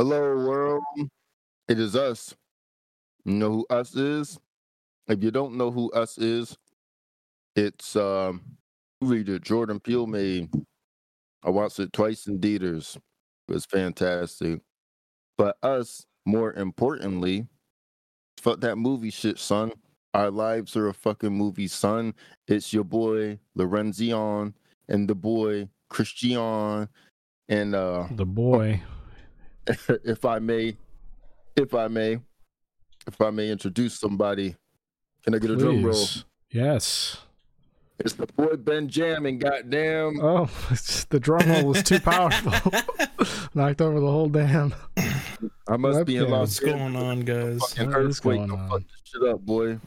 Hello, world. It is us. You know who us is? If you don't know who us is, it's um movie that Jordan Peele made. I watched it twice in theaters. It was fantastic. But us, more importantly, fuck that movie shit, son. Our lives are a fucking movie, son. It's your boy Lorenzion and the boy Christian and uh The boy. if I may, if I may, if I may introduce somebody, can I get a drum roll? Yes. It's the boy Benjamin. Goddamn, Oh, the drum roll was too powerful. Knocked over the whole damn. I must be in webcam. Los What's going on, guys? Fucking What is earthquake. going Don't on? fuck this shit up, boy.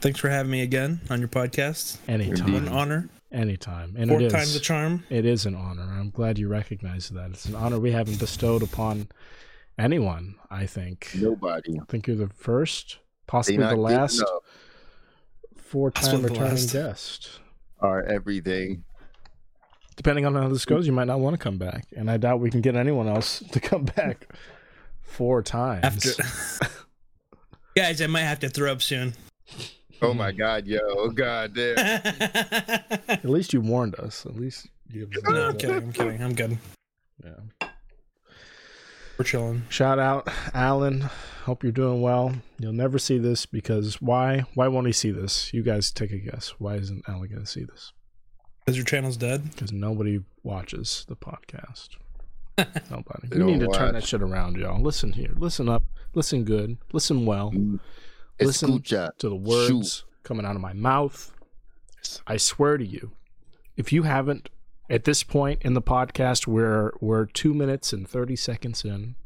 Thanks for having me again on your podcast. What Anytime. an honor. Anytime. And Four it times is. the charm. It is an honor. I'm glad you recognize that. It's an honor we haven't bestowed upon anyone, I think. Nobody. I think you're the first, possibly the last four time Possibly the returning last. guest. Are everything. Depending on how this goes, you might not want to come back. And I doubt we can get anyone else to come back four times. After guys, I might have to throw up soon. Oh my mm-hmm. god, yo, oh god damn. At least you warned us. At least you no, I'm kidding. I'm kidding. I'm good. Yeah. We're chilling. Shout out, Alan. Hope you're doing well. You'll never see this because why? Why won't he see this? You guys take a guess. Why isn't Alan going to see this? Because your channel's dead. Because nobody watches the podcast. Nobody. They You need to don't turn that shit around, y'all. Listen here. Listen up. Listen good. Listen well. Mm. Listen Escucha. to the words coming out of my mouth. I swear to you, if you haven't at this point in the podcast, we're we're two minutes and thirty seconds in.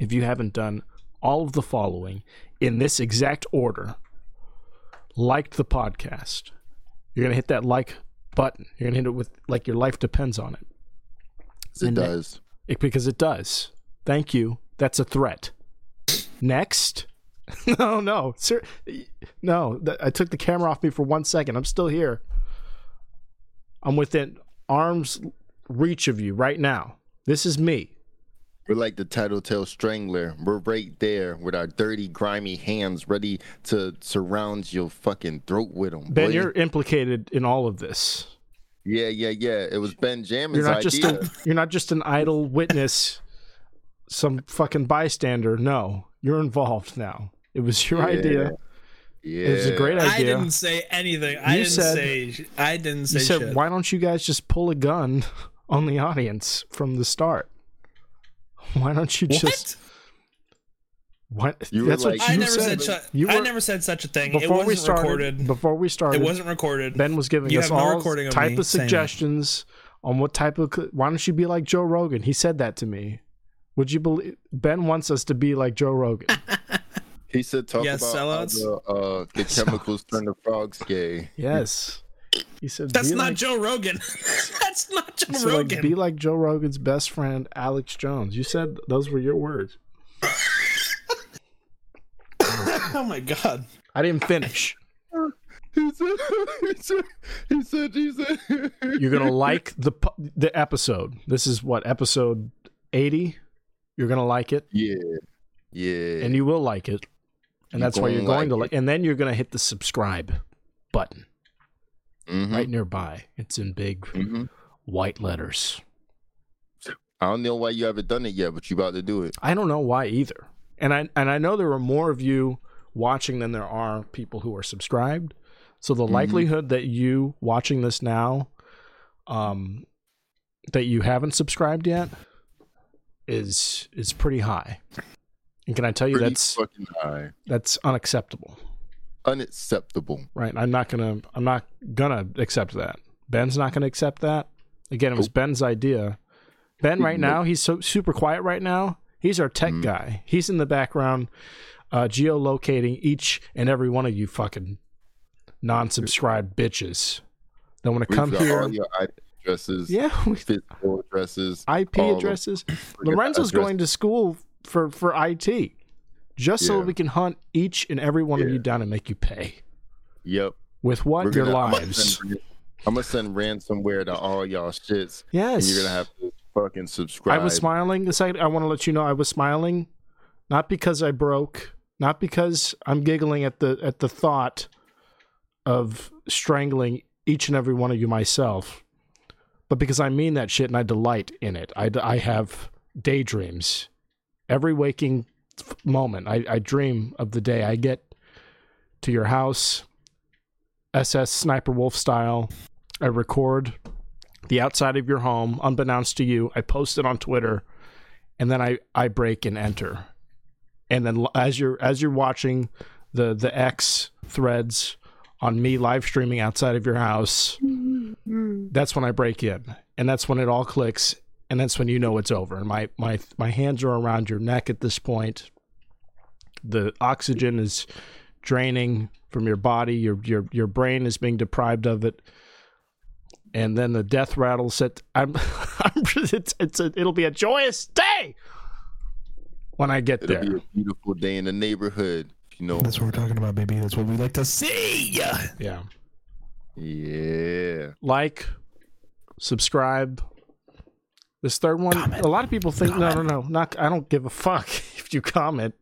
If you haven't done all of the following in this exact order, liked the podcast, you're gonna hit that like button. You're gonna hit it with like your life depends on it. It And does. it- because it does. Thank you. That's a threat. Next. no, no, sir. No, th- I took the camera off me for one second. I'm still here. I'm within arm's reach of you right now. This is me. We're like the Tattletale Strangler. We're right there with our dirty, grimy hands ready to surround your fucking throat with them. Ben, you're implicated in all of this. Yeah, yeah, yeah. It was Benjamin's You're not just idea. a, you're not just an idle witness, some fucking bystander. No, you're involved now. It was your Yeah. idea. yeah. It was a great idea. I didn't say anything. I You didn't said- say. I didn't say You said, shit. why don't you guys just pull a gun on the audience from the start? Why don't you What? just what? You were That's like- what you I never said. said. Su- You I never said such a thing. It before wasn't we started. recorded. Before we started, It wasn't recorded. Ben was giving You us have no all recording of type of saying that. suggestions on what type of. Why don't you be like Joe Rogan? He said that to me. Would you believe? Ben wants us to be like Joe Rogan. He said talk Yes, about how sellouts. the, uh, the chemicals turn the frogs gay. yes. He said That's not like, Joe Rogan. That's not Joe he said, like, Rogan. be like Joe Rogan's best friend, Alex Jones. You said those were your words. oh my god. I didn't finish. He said, he said, he said, he said. You're gonna like the the episode. This is what episode eighty. You're gonna like it, Yeah, yeah. and you will like it, and You're that's why you're gonna going to like like. And then you're gonna hit the subscribe button Mhm, right nearby. It's in big mhm. white letters. I don't know why you haven't done it yet, but you're about to do it. I don't know why either. And I and I know there are more of you watching than there are people who are subscribed. So the Mhm. likelihood that you watching this now, um, that you haven't subscribed yet, is is pretty high. And can I tell you Pretty that's fucking high. that's unacceptable, Unacceptable. right? I'm not gonna I'm not gonna accept that. Ben's not gonna accept that. Again, it was Ben's idea. Ben, right Nope. now, he's so super quiet right now. He's our tech Mm. guy. He's in the background, uh, geolocating each and every one of you fucking non-subscribed bitches that want to We've come here. All your IP addresses, Yeah, we- physical addresses, IP addresses. Lorenzo's address. going to school for for IT, just so Yeah. we can hunt each and every one of you down and make you pay Yep. with what We're your gonna- I'm gonna lives. send- I'm gonna send ransomware to all y'all shits, and Yes, you're gonna have to fucking subscribe. I was smiling. The second I want to let you know I was smiling, not because I broke, not because I'm giggling at the at the thought of strangling each and every one of you myself, but because I mean that shit and I delight in it. I, I have daydreams every waking moment. I, I dream of the day I get to your house, SSSniperWolf style. I record the outside of your home, unbeknownst to you. I post it on Twitter, and then I, I break and enter. And then as you're as you're watching the the X threads on me live streaming outside of your house, mm-hmm. that's when I break in, and that's when it all clicks, and that's when you know it's over. And my my my hands are around your neck at this point. The oxygen is draining from your body. Your your your brain is being deprived of it and then the death rattle set. I'm, I'm it's it's a, it'll be a joyous day when I get It'll there. be a beautiful day in the neighborhood. You know. That's what we're talking about, baby. That's what we like to see. Yeah, Yeah. like, subscribe. This third one, Comment. a lot of people think no, no, no, not. I don't give a fuck if you comment.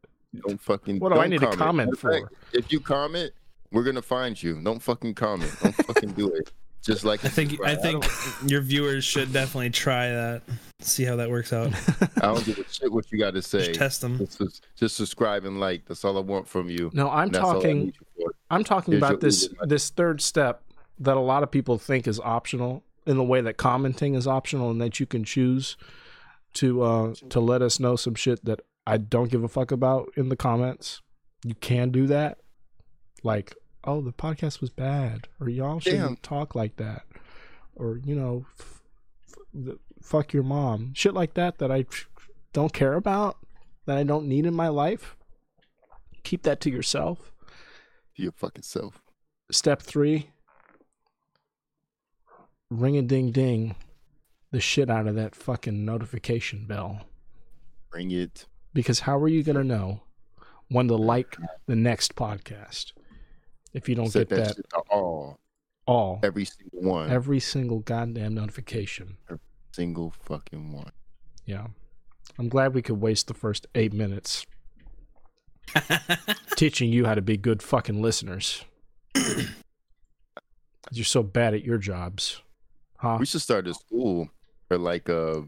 Don't fucking. What do I don't need to comment Matter of fact, If you comment, we're gonna find you. Don't fucking comment. Don't fucking do it. Just like I think I think your viewers should definitely try that. See how that works out. I don't give a shit what you got to say. Just test them. Just, sus- just subscribe and like. That's all I want from you. No, I'm And that's all I talking. need you for. I'm talking Here's about this Uber. this third step that a lot of people think is optional in the way that commenting is optional and that you can choose to uh to let us know some shit that I don't give a fuck about in the comments. You can do that. Like, oh, the podcast was bad or y'all shouldn't Damn. talk like that. Or, you know, f- f- the- fuck your mom. Shit like that that I don't care about, that I don't need in my life. Keep that to yourself your fucking self. step three ring a ding ding the shit out of that fucking notification bell Ring it. because how are you going to know when to like the next podcast if you don't Set get that, that shit to all. all Every single one. every single goddamn notification single fucking one. yeah i'm glad we could waste the first eight minutes teaching you how to be good fucking listeners 'Cause you're so bad at your jobs huh We should start a school or like a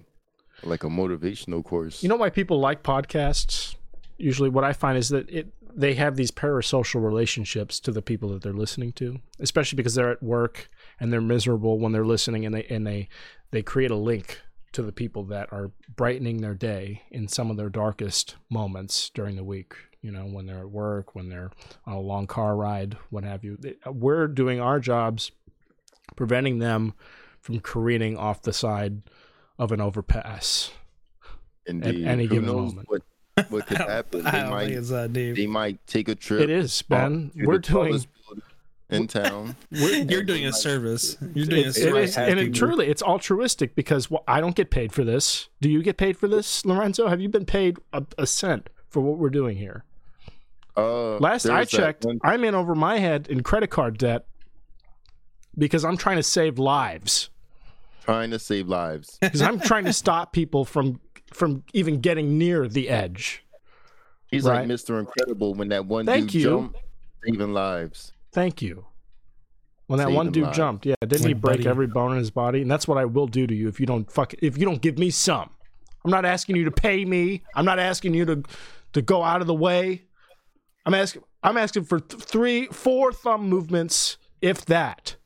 like a motivational course. You know why people like podcasts? Usually, what I find is that it they have these parasocial relationships to the people that they're listening to, especially because they're at work and they're miserable when they're listening, and they and they they create a link to the people that are brightening their day in some of their darkest moments during the week. You know, when they're at work, when they're on a long car ride, what have you. We're doing our jobs, preventing them from careening off the side of an overpass. Indeed. any Who given knows moment. what what could happen? I They might it's that deep. they might take a trip. It is, Ben. We're doing tallest building in town. You're doing a service. You're doing a service. it is, and it truly, it's altruistic because well, I don't get paid for this. Do you get paid for this, Lorenzo? Have you been paid a, a cent for what we're doing here? Uh, Last I checked, one- I'm in over my head in credit card debt because I'm trying to save lives. trying to save lives. Because I'm trying to stop people from from even getting near the edge. He's Right. like Mr. Incredible when that one Thank dude you. jumped, saving lives. Thank you. When that Saving one dude lives. jumped, yeah, didn't he break Buddy. every bone in his body? And that's what I will do to you if you don't fuck if you don't give me some. I'm not asking you to pay me. I'm not asking you to to go out of the way. I'm asking I'm asking for th- three, four thumb movements, if that.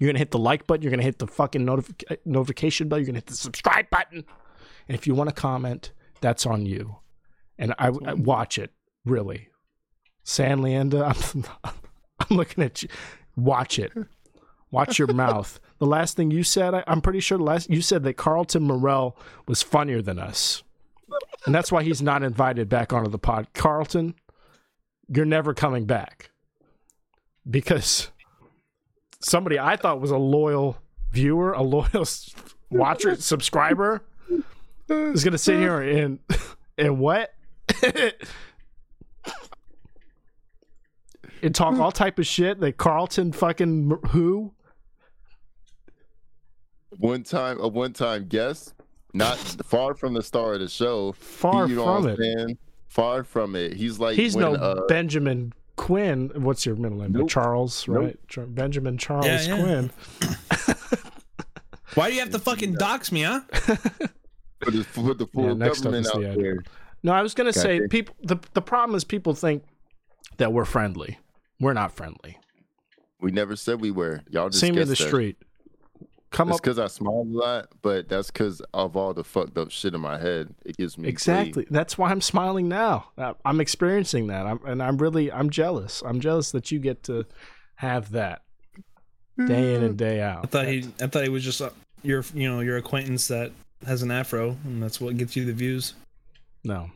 You're gonna hit the like button. You're gonna hit the fucking notifi- uh, notification bell. You're gonna hit the subscribe button. And if you want to comment, that's on you. And I, I watch it really. San Leanda, I'm, I'm looking at you. Watch it. Watch your mouth. The last thing you said, I, I'm pretty sure the last you said that Carlton Morell was funnier than us, and that's why he's not invited back onto the pod. Carlton, you're never coming back because somebody I thought was a loyal viewer, a loyal watcher, subscriber, is going to sit here and and what? and talk all type of shit that Carlton fucking who one time a one time guest, not far from the star of the show. Far you know from what it. I'm saying? Far from it. He's like He's when, no uh, Benjamin Quinn. What's your middle name? Nope. Charles, right? Char- Benjamin Charles Yeah, yeah. Quinn. Why do you have to fucking dox me, huh? put the, put the full Yeah, next up government is out the there. No, I was gonna say Gotcha. people. The the problem is people think that we're friendly. We're not friendly. We never said we were. Y'all just See me in the that. street. Come It's up because I smile a lot, but that's because of all the fucked up shit in my head. It gives me glee. exactly. That's why I'm smiling now. I- I'm experiencing that. I'm and I'm really I'm jealous. I'm jealous that you get to have that day in and day out. I out. thought he, I thought he was just uh, your, you know, your acquaintance that has an afro, and that's what gets you the views. No.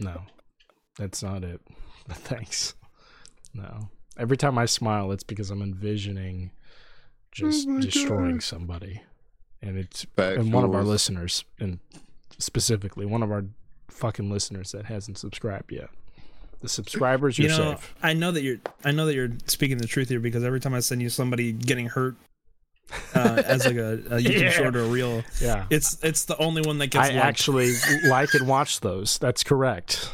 No. That's not it. Thanks. No. Every time I smile, it's because I'm envisioning just Oh destroying God. somebody. And it's Factuals. and one of our listeners, and specifically one of our fucking listeners that hasn't subscribed yet. The subscribers, you're you know, safe. I know that you're, I know that you're speaking the truth here because every time I send you somebody getting hurt, uh, as like a, a YouTube Yeah. short or a reel, Yeah. it's it's the only one that gets. I liked. actually like and watch those. That's correct.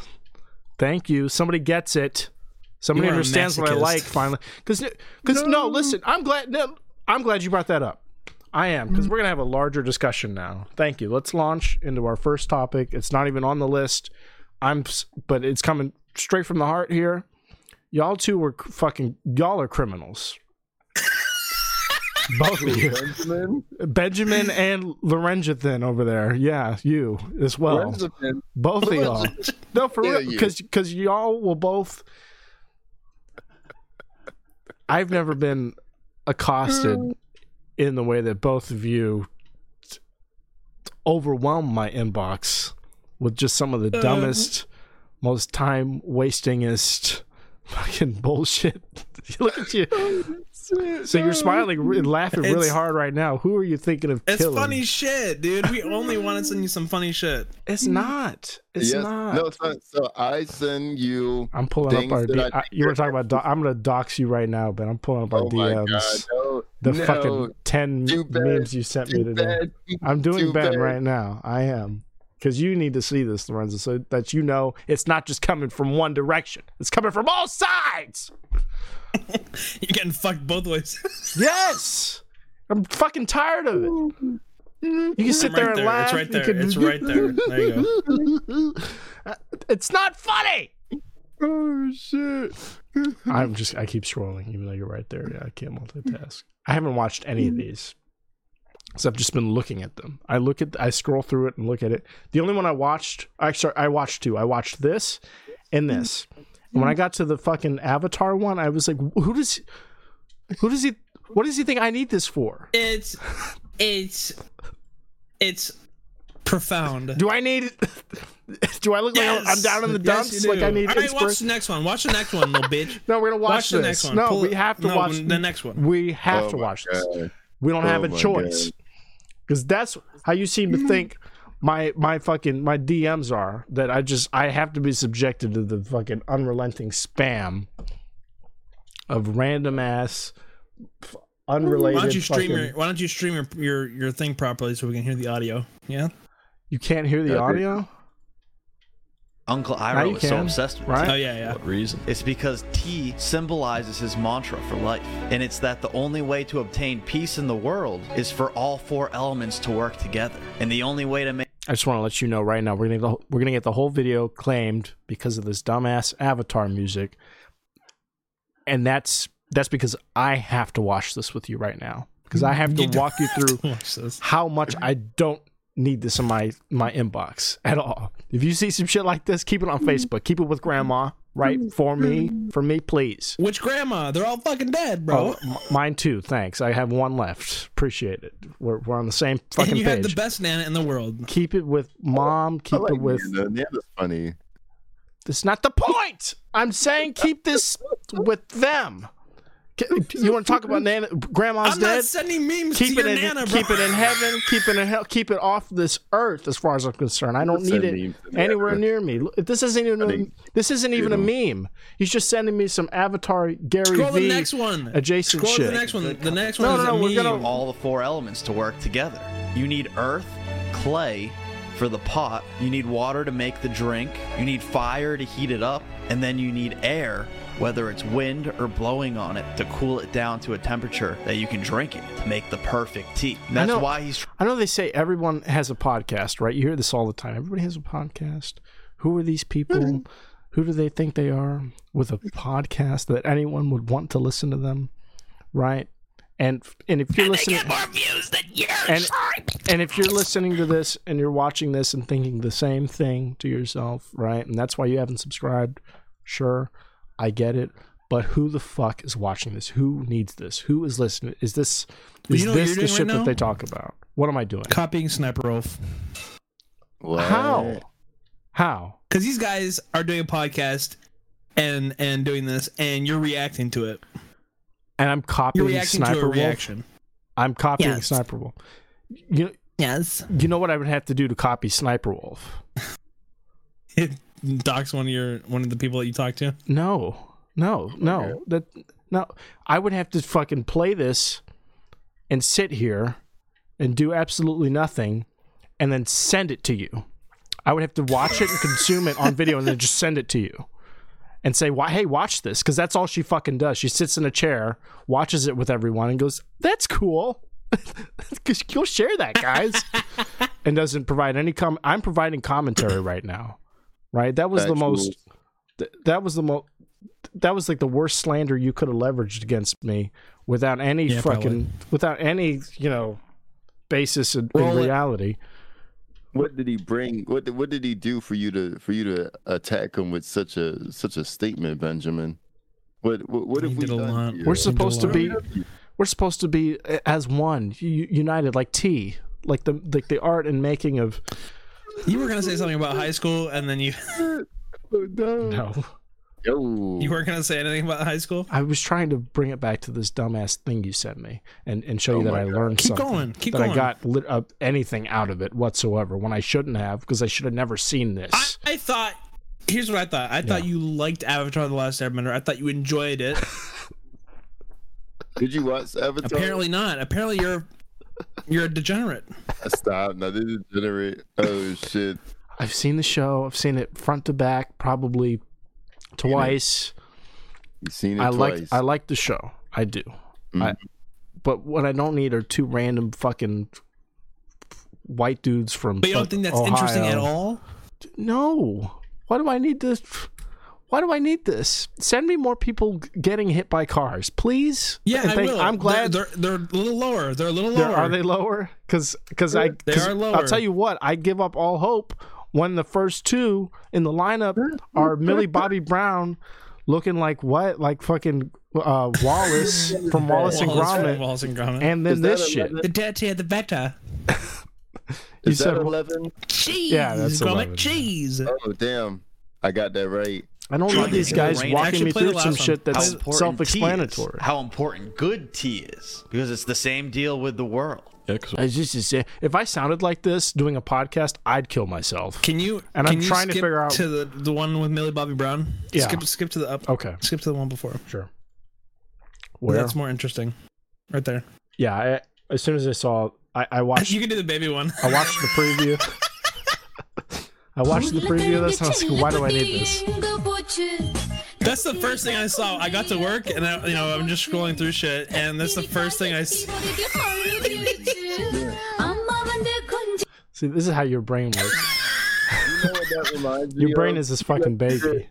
Thank you. Somebody gets it. Somebody You are a understands what I like finally. Because because no. listen, I'm glad. No, I'm glad you brought that up. I am because we're gonna have a larger discussion now. Thank you. Let's launch into our first topic. It's not even on the list. I'm, but it's coming straight from the heart here. Y'all two were fucking. Y'all are criminals. Both of you. Benjamin, Benjamin and Lorenzethan over there. Yeah, you as well. where's? Both of y'all. No, for Yeah, real, because because y'all will both. I've never been accosted in the way that both of you t- overwhelm my inbox with just some of the Uh. dumbest, most time wastingest fucking bullshit. Look at you. So you're smiling and laughing really It's- hard right now. Who are you thinking of It's killing? funny shit, dude. We only want to send you some funny shit. It's not. It's yes. not. No, it's not. So I send you. I'm pulling up our. that D- I I, think you are want to talk about? Do- I'm gonna dox you right now, but I'm pulling up our Oh my DMs. god! No, the no, fucking ten memes you sent me today. bad. I'm doing Too Ben bad. right now. I am because you need to see this, Lorenzo, so that you know it's not just coming from one direction. It's coming from all sides. You're getting fucked both ways. Yes, I'm fucking tired of it. You can sit I'm there and there. laugh. It's right there. can- It's right there. There you go. It's not funny. Oh shit! I'm just I keep scrolling, even though you're right there. Yeah, I can't multitask. I haven't watched any of these. So I've just been looking at them. I look at I scroll through it and look at it. The only one I watched actually I watched two. I watched this and this. And when I mm. got to the fucking Avatar one, I was like, who does who does he what does he think I need this for? It's it's it's profound. Do I need do I look like I'm- I'm down in the dumps you like I do. need All right, watch the next one. Watch the next one, little bitch. No, we're gonna watch, Watch the this. next one. No, Pull we have to no, watch the next one. We have Oh to my watch this. We don't oh have Oh a choice. Because that's how you seem to mm-hmm. think my my fucking my DMs are that I just I have to be subjected to the fucking unrelenting spam of random ass unrelated. Why don't you stream fucking- your Why don't you stream your, your your thing properly so we can hear the audio? Yeah. You can't hear the Yeah, audio. Uncle Now Iroh you is so obsessed with right? Oh yeah, yeah. What reason? It's because tea symbolizes his mantra for life. And it's that the only way to obtain peace in the world is for all four elements to work together. And the only way to make I just want to let you know right now we're gonna the, we're gonna get the whole video claimed because of this dumbass Avatar music, and that's that's because I have to watch this with you right now. Because I have to You walk you through how much I don't need this in my my inbox at all. If you see some shit like this, keep it on Facebook. Keep it with grandma, right? Mm-hmm. For me, mm-hmm. for me, please. Which grandma? They're all fucking dead, bro. Oh, m- mine too. Thanks. I have one left. Appreciate it. We're we're on the same fucking and you have the best nana in the world. keep it with mom. Keep like it with. Nana. Nana's funny. That's not the point. I'm saying keep this with them. You want to talk about Nana? Grandma's I'm dead. not sending memes keep to it your in, nana, bro. keep it in heaven. Keep it in hell. Keep it off this earth, as far as I'm concerned. I don't need it anywhere near me. This isn't even. A, think- this isn't even a meme. He's just sending me some Avatar Gary Scroll V the next one. adjacent Scroll shit. the next one. The next one no, is no, we're gonna- all the four elements to work together. You need earth, clay for the pot, you need water to make the drink, you need fire to heat it up, and then you need air, whether it's wind or blowing on it, to cool it down to a temperature that you can drink it to make the perfect tea. And that's know. why he's I know they say everyone has a podcast, right? You hear this all the time. Everybody has a podcast. Who are these people? Mm-hmm. Who do they think they are with a podcast that anyone would want to listen to them, right? And and if you're listening, more views than and and if you're listening to this and you're watching this and thinking the same thing to yourself, right? And that's why you haven't subscribed. Sure, I get it. But who the fuck is watching this? Who needs this? Who is listening? Is this You is know this the doing shit right that they talk about? What am I doing? Copying Sniper Wolf. What? How? How? Because these guys are doing a podcast and and doing this, and you're reacting to it. And I'm You're copying reacting Sniper to a Wolf. reaction. I'm copying Yes. Sniper Wolf. You Yes. you know what I would have to do to copy Sniper Wolf? Dox one of your one of the people that you talk to. No, no, no. That no. I would have to fucking play this and sit here and do absolutely nothing, and then send it to you. I would have to watch it and consume it on video, and then just send it to you. And say, "Why? Hey, watch this," because that's all she fucking does. She sits in a chair, watches it with everyone, and goes, "That's cool." Because you'll share that, guys, and doesn't provide any com. I'm providing commentary right now, right? That was the Factual. most. th- that was the most. That was like the worst slander you could have leveraged against me without any Yeah, fucking, probably. without any you know, basis in, in reality. What did he bring? What did, what did he do for you to for you to attack him with such a such a statement, Benjamin? What what, what have we did a done? here? We're did supposed to be, we're supposed to be as one, united, like T, like the like the art and making of. You were gonna say something about high school, and then you Oh, no. No, Yo. you weren't gonna say anything about high school. I was trying to bring it back to this dumbass thing you sent me, and and show Oh you that I God. learned Keep something. going, keep going that I got lit, uh, anything out of it whatsoever when I shouldn't have because I should have never seen this. I, I thought. Here's what I thought. I thought you liked Avatar: The Last Airbender. I thought you enjoyed it. Did you watch Avatar? Apparently not. Apparently you're you're a degenerate. Stop. Now this degenerate. Oh shit. I've seen the show. I've seen it front to back, probably twice. You seen it I like twice. I like the show. I do. I, Mhm. but what I don't need are two random fucking white dudes from. But you don't think that's interesting at all? No. Why do I need this? Why do I need this? Send me more people getting hit by cars, please. Yeah, And I thank- will. I'm glad. they're, they're, they're a little lower. They're a little lower. are they lower? Because because I They 'cause are lower. I'll tell you what, I give up all hope when the first two in the lineup are Millie Bobby Brown looking like what, like fucking uh, Wallace from Wallace and Wallace from Gromit, Wallace and Gromit. and then Is that this shit. 11? the dirtier the better. You Is that said- eleven? Cheese. Yeah, that's Gromit 11. cheese. Oh damn. I got that right. I don't need these guys Rain- walking me through some one. shit that's self-explanatory. how important good tea is, because it's the same deal with the world. I just, just say, if I sounded like this doing a podcast, I'd kill myself. Can you? And can I'm you trying to figure out- to the the one with Millie Bobby Brown. Yeah. Skip skip to the up. Okay, Skip to the one before. sure. Where? that's more interesting. Right there. Yeah, I, as soon as I saw, I, I watched. You can do the baby one. I watched the preview. I watched the preview of this, and I was like, "Why do I need this?" That's the first thing I saw. I got to work and I, you know I'm just scrolling through shit, and that's the first thing I. See, see this is how your brain works. You know what that reminds me Your brain of? is this fucking baby.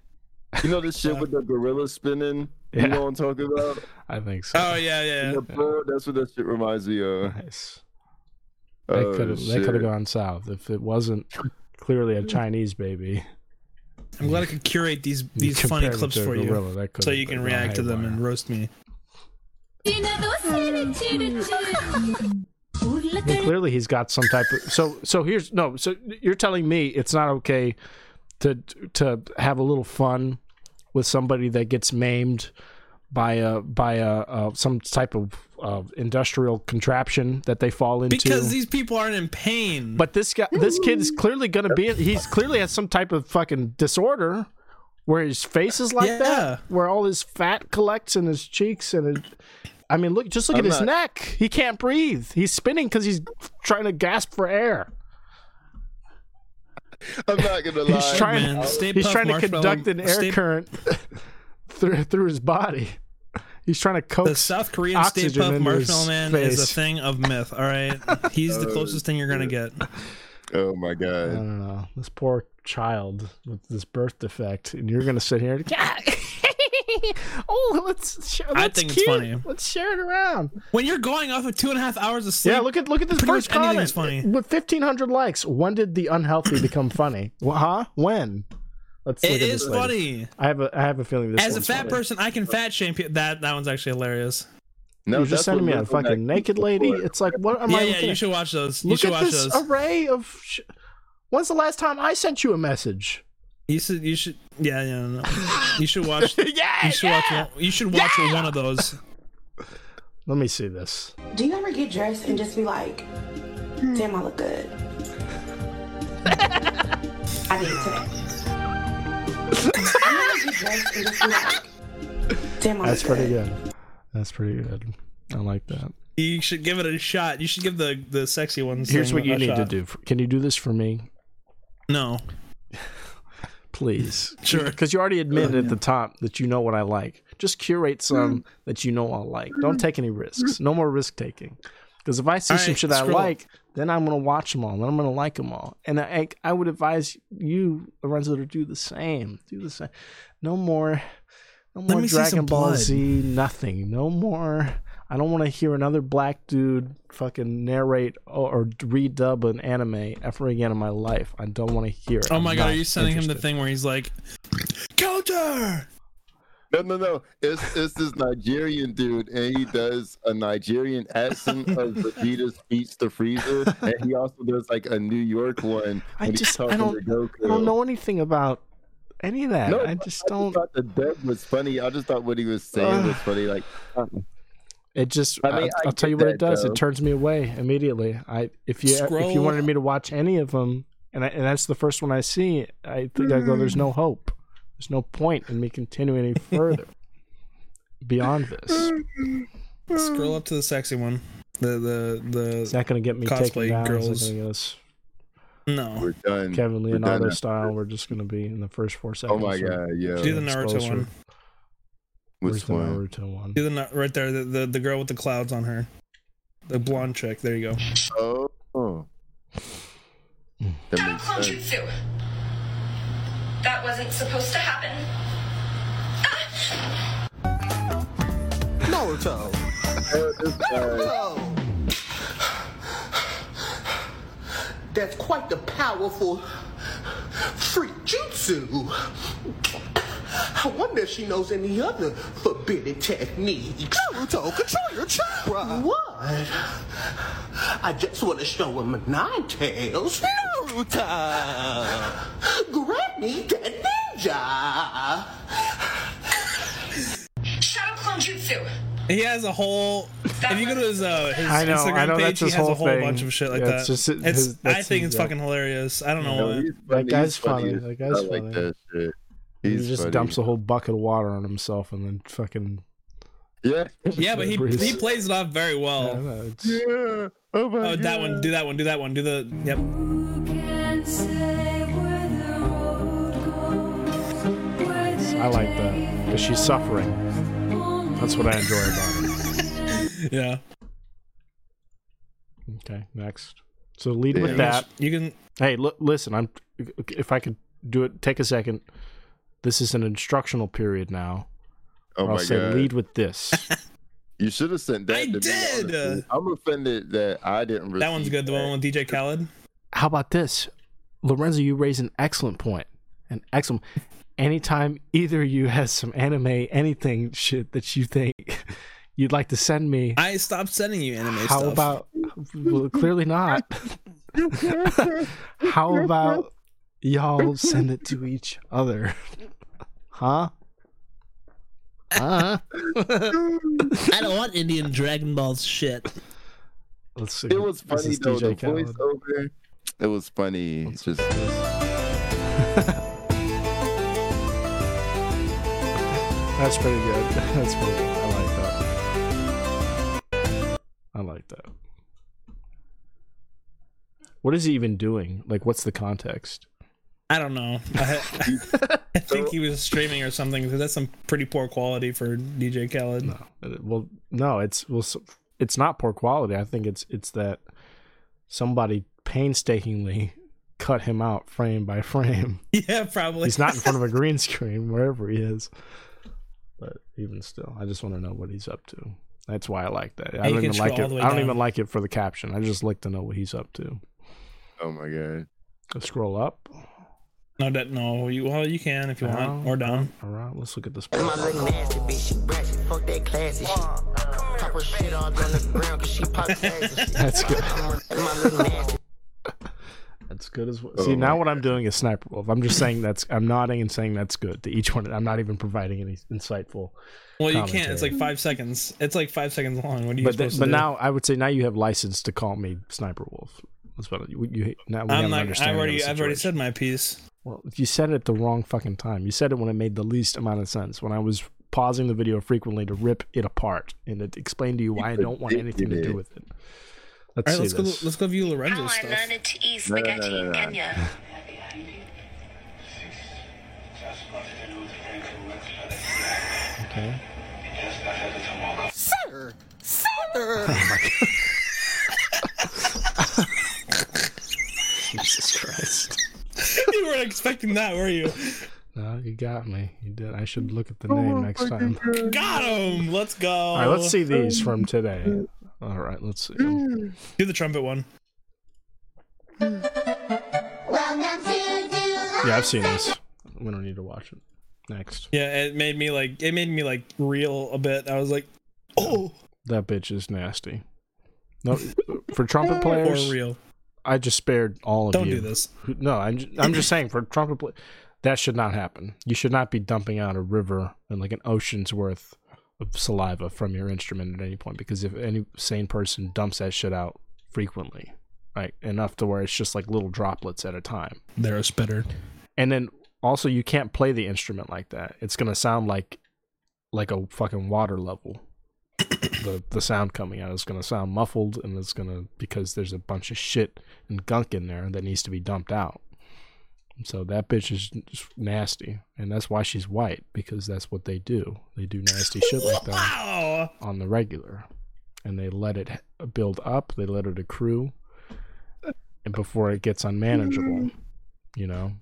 You know this shit with the gorilla spinning? Yeah. You know what I'm talking about? I think so. Oh yeah, yeah. The pool, that's what that shit reminds me of. Nice. That Oh, could have that shit. could have gone south if it wasn't clearly a Chinese baby. I'm glad I could curate these You these funny clips for you, gorilla, that so you can react to them haywire. and roast me. I mean, clearly he's got some type of so so here's no so you're telling me it's not okay to to have a little fun with somebody that gets maimed by a by a, uh some type of uh, industrial contraption that they fall into. Because these people aren't in pain. But this guy, this kid is clearly gonna be. He's clearly has some type of fucking disorder, where his face is like Yeah. that, where all his fat collects in his cheeks, and it, I mean, look, just look I'm at his not- neck. He can't breathe. He's spinning because he's trying to gasp for air. I'm not gonna lie. He's trying. man, he's Puft trying to conduct an air Stay- current through through his body. He's trying to the. South Korean Stay oxygen Puft Marshmallow Man is a thing of myth. All right, he's the Oh, closest thing you're gonna get. Oh my god! I god. don't know. This poor child with this birth defect, and you're gonna sit here and oh, let's. Share, I that's think it's funny. Let's share it around. When you're going off of two and a half hours of sleep, Yeah, look at look at this first comment funny. with 1,500 likes. When did the unhealthy become funny? Huh? When? Let's look it at is this later. funny. I have a I have a feeling this As a fat funny. person, I can fat shame people. That that one's actually hilarious. No, You're just that's sending me a fucking that naked lady. for. It's like what am yeah, I yeah, looking you should watch those. You Look should at watch this those. array of. Sh- When's the last time I sent you a message? You should, you should, yeah, yeah, no. You should watch. yeah, You should watch. One, you should watch one of those. Let me see this. Do you ever get dressed and just be like, hmm, damn, I look good? I did it damn, That's pretty good? good. That's pretty good. I like that. You should give it a shot. You should give the the sexy ones. Here's what you a need to do. Can you do this for me, No, please? Sure. Because you already admitted at the top that you know what I like. Just curate some mm. that you know I'll like. Don't take any risks. No more risk taking. Because if I see All some right, shit I scroll. like, then I'm gonna watch them all. Then I'm gonna like them all. And I, I would advise you, Lorenzo, to do the same. Do the same. No more. No more Dragon Ball blood. Z. Nothing. No more. I don't want to hear another black dude fucking narrate or, or redub an anime ever again in my life. I don't want to hear it. Oh I'm my god, are you sending him the thing where he's like, counter? No, no, no. It's it's this Nigerian dude, and he does a Nigerian accent of Vegeta's beats the Frieza, and he also does like a New York one. I when he's just- I don't- to Goku. I don't know anything about any of that. No, I just don't. thought the dub was funny. I just thought what he was saying was Ugh. funny. Like, uh, It just. I I mean, I will tell you what it does. though. It turns me away immediately. I if you if you wanted me to watch any of them, and I, and that's the first one I see, I think I go. There's no hope. There's no point in me continuing any further beyond this. Scroll up to the sexy one. The the the. It's not going to get me Cosplay taken down. girls. It's not going to get us no, we're done. Kevin We're done Leonardo style. We're just going to be in the first four seconds. Oh my so god, yeah. do the Naruto exposure. one. Where's Which the one? Naruto one? Do the right there. The, the the girl with the clouds on her. The blonde chick. There you go. Oh, oh. That makes sense. That wasn't supposed to happen. Naruto. That's quite the powerful freak jutsu. I wonder if she knows any other forbidden techniques. Naruto, control your chakra. What? I just want to show him my nine tails. Naruto. Grab me that ninja. Shadow Clone Jutsu. He has a whole. If you go to his uh his I know, Instagram I know page, that's he has a whole whole thing. bunch of shit like Yeah, that. it's just it's his- I think his- it's yeah. fucking hilarious. I don't know. No, why. he's guy's funny funny. That guy's I like funny. that shit. He just funny. dumps a whole bucket of water on himself and then fucking. Yeah. yeah, but he Breeze. he plays it off very well. don't know, Yeah. Oh my Oh, that one. Do that one. Do that one. Do the. Yep. I like that because she's suffering. That's what I enjoy about it. Yeah. Okay, next. So lead with that. You can. Hey, look, listen. I'm. If I could do it, take a second. This is an instructional period now. Oh my I'll say god. lead with this. You should have sent that. I to me, did! honestly. I'm offended that I didn't. That one's good. The one with DJ Khaled. How about this, Lorenzo? You raise an excellent point. An excellent. Anytime either of you has some anime, anything shit that you think you'd like to send me, I stopped sending you anime how stuff. about? Well, clearly not. how about y'all send it to each other? Huh? Uh, I don't want Indian Dragon Balls shit. let's see. It was funny is though. The Khaled. voiceover. It was funny. It's just That's pretty good. That's pretty good. I like that. I like that. What is he even doing? Like, what's the context? I don't know. I, I think he was streaming or something. 'cause That's some pretty poor quality for DJ Khaled. No. Well, no. It's well, it's not poor quality. I think it's it's that somebody painstakingly cut him out frame by frame. Yeah, probably. He's not in front of a green screen wherever he is. But even still, I just want to know what he's up to. That's why I like that. I you don't even like it. all the way I don't down. even like it for the caption. I just like to know what he's up to. oh my god. Go scroll up. No, that no. You well, you can if you want, Down, or down. All right, let's look at this. My little nasty bitch, she ratchet, fuck that classy shit. Pop her shit all on the ground cause she pop tags. That's good. My little nasty That's good as well. Oh See, my now what I'm doing is sniper wolf. I'm just saying that's. I'm nodding and saying that's good to each one. I'm not even providing any insightful. Well, you can't. It's like five seconds. It's like five seconds long. What are you But th- supposed but to do? now I would say now you have license to call me sniper wolf. That's what you. you now we have I'm an not. I've understanding of already. the I've already said my piece. Well, you said it at the wrong fucking time. You said it when it made the least amount of sense. When I was pausing the video frequently to rip it apart and it explained to you why I don't want anything to do with it. Let's All right, see let's go. Let's go view Lorenzo's stuff. to eat No, no, no, no, no. Kenya. Okay. Sir, sir. Oh Jesus Christ. you weren't expecting that, were you? No, you got me. You did. I should look at the Oh name next time. Got him. Let's go. All right, let's see these from today. All right, let's see. Do the trumpet one. Yeah, I've seen this. We don't need to watch it. Next. Yeah, it made me like. It made me like reel a bit. I was like, oh, That bitch is nasty. No, for trumpet or players, real. I just spared all of you. Don't you. do this. No, I'm just, I'm just saying for trumpet play, that should not happen. You should not be dumping out a river and like an ocean's worth of saliva from your instrument at any point because if any sane person dumps that shit out frequently, right, enough to where it's just like little droplets at a time. They're a spitter. And then also you can't play the instrument like that. It's gonna sound like like a fucking water level. The the sound coming out is gonna sound muffled and it's gonna because there's a bunch of shit and gunk in there that needs to be dumped out. So that bitch is just nasty, and that's why she's white because that's what they do. They do nasty shit like that on the regular, and they let it build up. They let it accrue, and before it gets unmanageable, you know.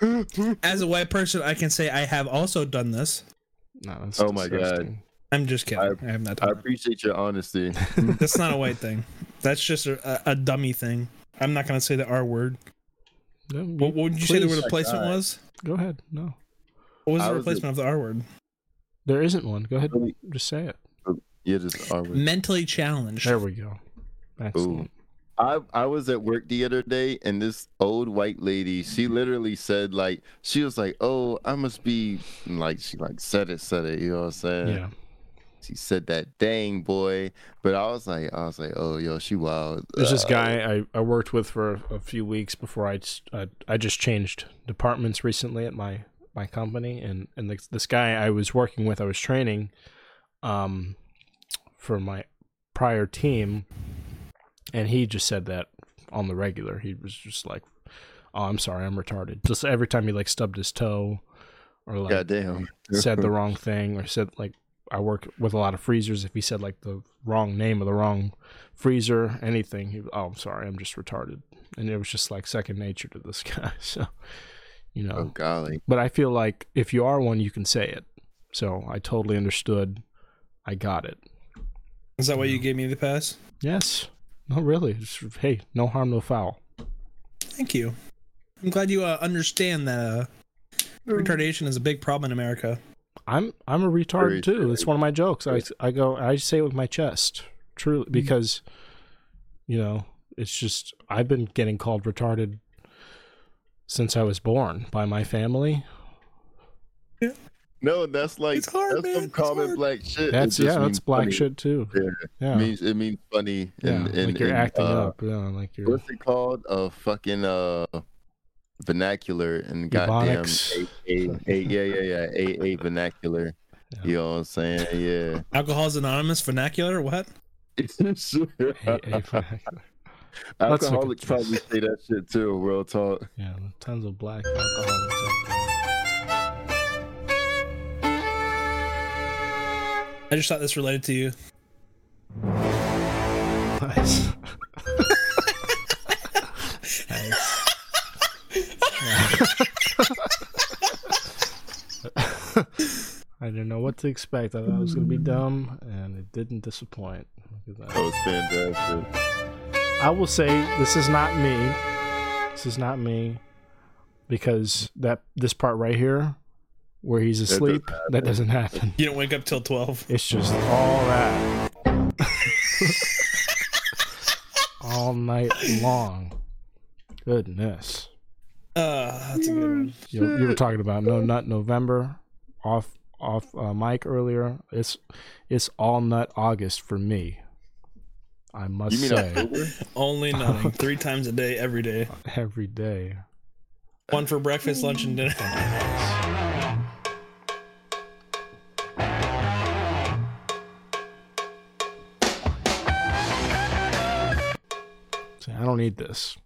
As a white person, I can say I have also done this. No, that's Oh my God. Disgusting. I'm just kidding. I, have not I appreciate your honesty. That's not a white thing. That's just a, a, a dummy thing. I'm not gonna say the R word. No, What, what would you say the word replacement God. was? Go ahead. No, What was I the was replacement of the R word? there isn't one. Go ahead. Really? Just say it. Uh, yeah, just always. Mentally challenged. There we go. Excellent. I I was at work the other day and this old white lady, she literally said like she was like, "Oh, I must be like she like said it, said it." You know what I'm saying? Yeah. She said that, "Dang boy," but I was like, I was like, "Oh, yo, she wild." There's this Uh, guy I, I worked with for a, few weeks before i just changed departments recently at my my company. And and this, this guy I was working with I was training um for my prior team. And he just said that on the regular. He was just like oh I'm sorry I'm retarded. Just every time he like stubbed his toe or like Goddamn. said the wrong thing or said like I work with a lot of freezers. If he said like the wrong name of the wrong freezer, anything, he oh I'm sorry, I'm just retarded. And it was just like second nature to this guy. So you know. Oh golly. But I feel like if you are one you can say it. So I totally understood. I got it. Is that why you gave me the pass? Yes. No really. Just, hey, no harm, no foul. Thank you. I'm glad you uh, understand that uh, retardation is a big problem in America. I'm I'm a retard Very too. true. It's one of my jokes. I I go I say it with my chest. Truly because you know, it's just I've been getting called retarded since I was born by my family. Yeah. No, that's like It's hard, that's man. some It's common hard. black shit. That's just yeah, that's black funny. shit too. Yeah. Yeah, It means it means funny. yeah, And, and, like you're and, acting uh, up. Yeah, like you're. What's it called? A fucking uh vernacular and goddamn a, a, a yeah yeah yeah a a vernacular. Yeah. You know what I'm saying? Yeah. Alcohol's Anonymous vernacular. What? Sure. A- a vernacular. Let's Alcoholics this. probably say that shit too. Real talk. Yeah, tons of black alcoholics I just thought this related to you. Nice. nice. I didn't know what to expect. I thought it was gonna be dumb, and it didn't disappoint. That that. was fantastic. I will say this is not me. This is not me, because that this part right here, where he's doesn't asleep, that doesn't happen. You don't wake up till twelve. It's just all that. all night long. Goodness. Uh, that's a good one. You, you were talking about No Nut November off off uh, mic earlier. It's it's all nut August for me. I must You mean say Only nutting three times a day, every day. every day. One for breakfast, lunch, and dinner. See, I don't need this.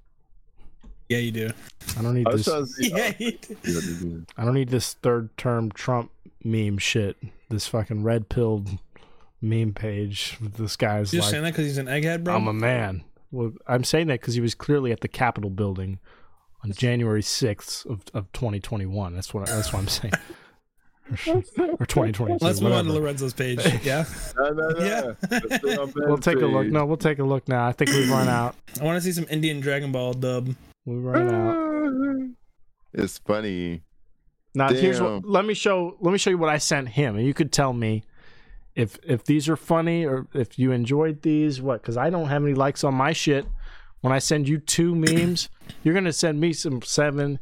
Yeah, you do. I don't need I this. trying Yeah, you do. Yeah, they do. I don't need this third term Trump meme shit. This fucking red pilled meme page. With this guy's You just like, saying that because he's an egghead, bro? I'm a man. Well, I'm saying that because he was clearly at the Capitol building on January 6th of, of 2021. That's what that's what I'm saying. or 2022. Let's move on to. Lorenzo's page. Yeah, No, no, no. Yeah. Let's stay on We'll take a look. No, we'll take a look now. I think we've run out. I want to see some Indian Dragon Ball dub. We've run out. It's funny. Now here's what. Let me show. Let me show you what I sent him, and you could tell me if if these are funny or if you enjoyed these. What? Because I don't have any likes on my shit. When I send you two memes, you're gonna send me some seven,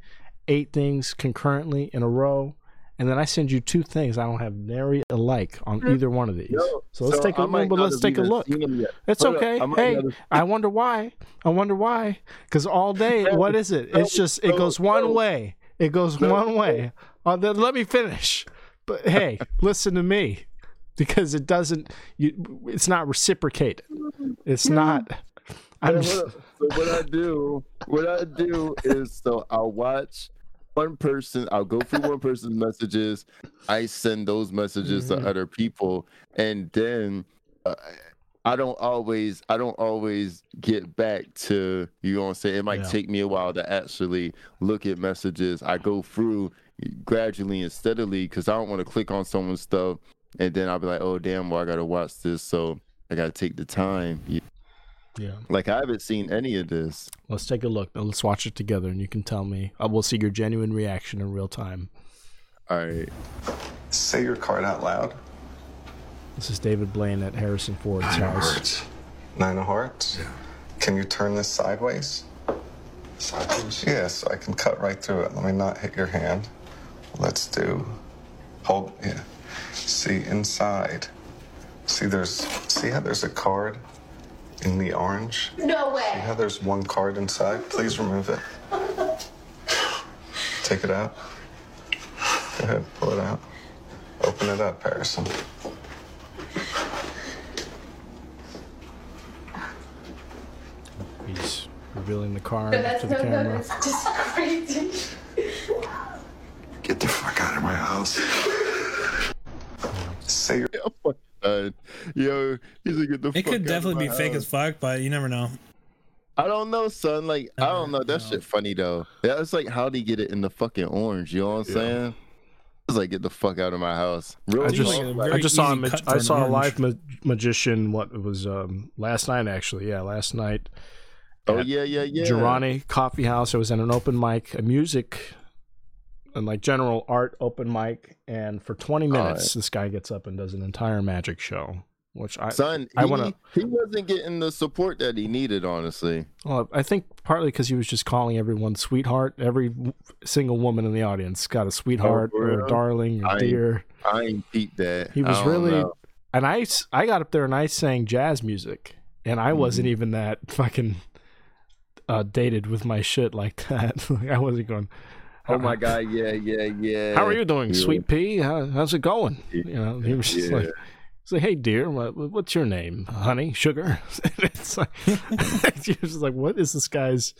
eight things concurrently in a row, and then I send you two things. I don't have nary a like on either one of these. Yo, so let's take a I might but not let's take a look. seen 'em yet. It's Hold okay. I Hey, not I wonder why. I wonder why. Because all day, what is it? It's just it goes one way. It goes one way. Uh, then let me finish. But hey, listen to me, because it doesn't. You, it's not reciprocated. It's not. I'm just, what, so what I do, what I do is so I'll watch one person. I'll go through one person's messages. I send those messages Mhm. to other people, and then uh, I don't always, I don't always get back to you. Know what I'm saying? It might Yeah. take me a while to actually look at messages. I go through gradually and steadily because I don't want to click on someone's stuff and then I'll be like, oh damn, well I gotta watch this, so I gotta take the time. You- yeah. Like I haven't seen any of this. Let's take a look. Let's watch it together, and you can tell me. I will see your genuine reaction in real time. All right. Say your card out loud. This is David Blaine at Harrison Ford's Nine of house. hearts. Nine of hearts? Yeah. Can you turn this sideways? Sideways? Yeah, so I can cut right through it. Let me not hit your hand. Let's do. Hold. Yeah. See inside. See, there's. See how there's a card in the orange? No See way. how there's one card inside? Please remove it. Take it out. Go ahead, pull it out. Open it up, Harrison. He's revealing the card No, that's to the no, no, camera. just crazy. Get the fuck out of my house. Say your Uh, yo, he's like, get the It fuck could definitely be my fake as fuck, but you never know. I don't know, son. Like I don't know. That No. shit funny though. Yeah, it's like how'd he get it in the fucking orange? You know what I'm saying? It's like get the fuck out of my house. Real I Seems just, like a talk, very I just saw a easy mag- cut for I saw a live ma- magician. What it was um, last night actually? Yeah, last night. oh yeah, yeah, yeah. Girani Coffee House. I was at an open mic, a music and like general art open mic, and for 20 minutes, Alright. this guy gets up and does an entire magic show. which I Son, I wanna- he wasn't getting the support that he needed, honestly. Well, I think partly because he was just calling everyone sweetheart. Every single woman in the audience got a sweetheart or a Oh, darling or I- dear. I ain't peeped that. He was really, know. and I got up there and I sang jazz music, and I wasn't Mm-hmm. even that fucking uh, dated with my shit like that. like, I wasn't going. Oh my god, yeah, yeah, yeah. How are you doing, Yeah. sweet pea? How, how's it going? You know, he was just Yeah. like, like, hey dear, what, what's your name? Honey, sugar. it's like, just like, what is this guy's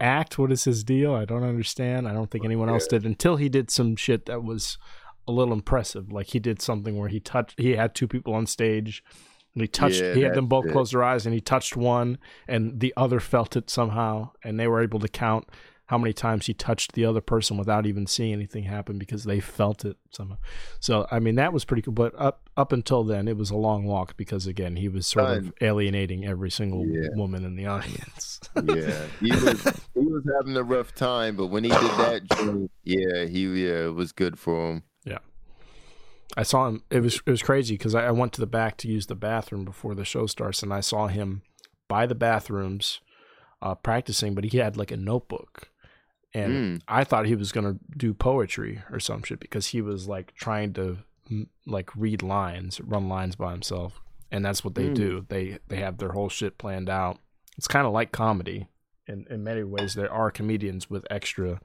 act? What is his deal? I don't understand. I don't think anyone else did until he did some shit that was a little impressive. Like he did something where he touched, he had two people on stage. And he touched. Yeah, he had them both it. close their eyes, and he touched one, and the other felt it somehow, and they were able to count how many times he touched the other person without even seeing anything happen because they felt it somehow. So I mean that was pretty cool. But up up until then, it was a long walk because again he was sort of alienating every single Yeah. woman in the audience. yeah, he was he was having a rough time, but when he did that, yeah, he yeah, it was good for him. yeah, I saw him. It was it was crazy because I, I went to the back to use the bathroom before the show starts, and I saw him by the bathrooms uh, practicing, but he had like a notebook. And Mm. I thought he was gonna do poetry or some shit because he was like trying to like read lines, run lines by himself, and that's what they Mm. do. They they have their whole shit planned out. It's kind of like comedy. In in many ways, there are comedians with extra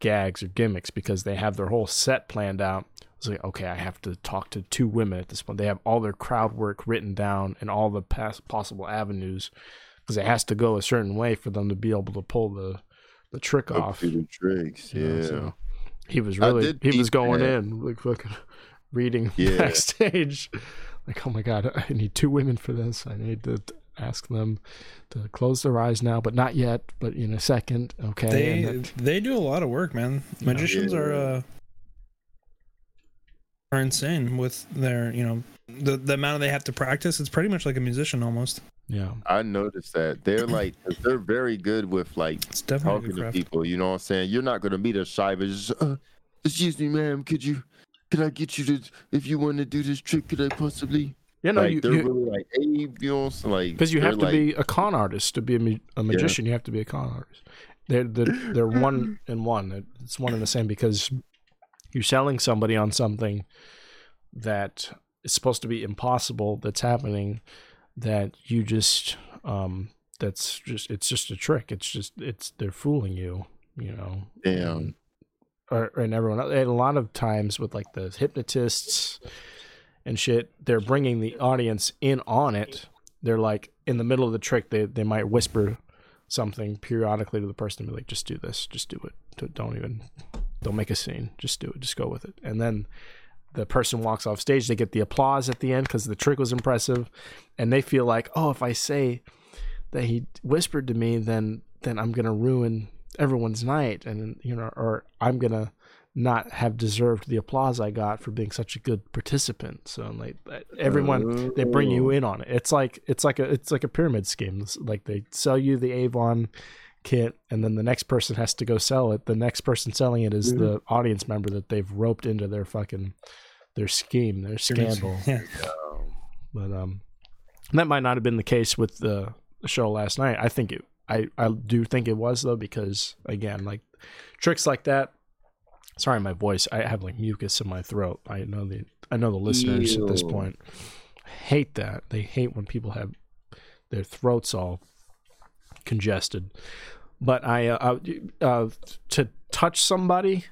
gags or gimmicks because they have their whole set planned out. It's like okay, I have to talk to two women at this point. They have all their crowd work written down and all the past possible avenues because it has to go a certain way for them to be able to pull the the trick Up off. to the tricks, you know, yeah. so he was really he was going that. in like fucking reading Yeah. backstage like oh my god i need two women for this i need to ask them to close their eyes now but not yet but in a second okay They and then- they do a lot of work, man. Magicians are uh are insane with their you know the the amount they have to practice. It's pretty much like a musician almost. Yeah I noticed that they're like they're very good with like It's definitely a talking to people. You know what I'm saying? You're not gonna meet a shy, but just uh, excuse me, ma'am. Could you? Could I get you to? If you want to do this trick, could I possibly? yeah no like you they're you- really like, hey, you know, so, like because you have to like- be a con artist to be a, mu- a magician you have to be a con artist they're they're, they're one and one it's one and the same because you're selling somebody on something that is supposed to be impossible that's happening that you just um that's just it's just a trick it's just it's they're fooling you you know Damn. or and everyone. And a lot of times with like the hypnotists and shit, they're bringing the audience in on it. They're like in the middle of the trick, they they might whisper something periodically to the person and be like, "Just do this, just do it. Don't- Don't even, don't make a scene. Just do it. Just go with it." And then the person walks off stage. They get the applause at the end because the trick was impressive, and they feel like, "Oh, if I say that he whispered to me, then then I'm gonna ruin everyone's night, and you know, or I'm gonna not have deserved the applause I got for being such a good participant. So like uh, everyone, they bring you in on it. It's like it's like a it's like a pyramid scheme. It's like they sell you the Avon kit, and then the next person has to go sell it. The next person selling it is mm-hmm. the audience member that they've roped into their fucking their scheme, their scandal. Yeah. But um, that might not have been the case with the, the show last night. I think it. I I do think it was though because again, like tricks like that. Sorry, my voice. I have like mucus in my throat. I know the I know the listeners at this point hate that. They hate when people have their throats all congested. But I uh, uh, to touch somebody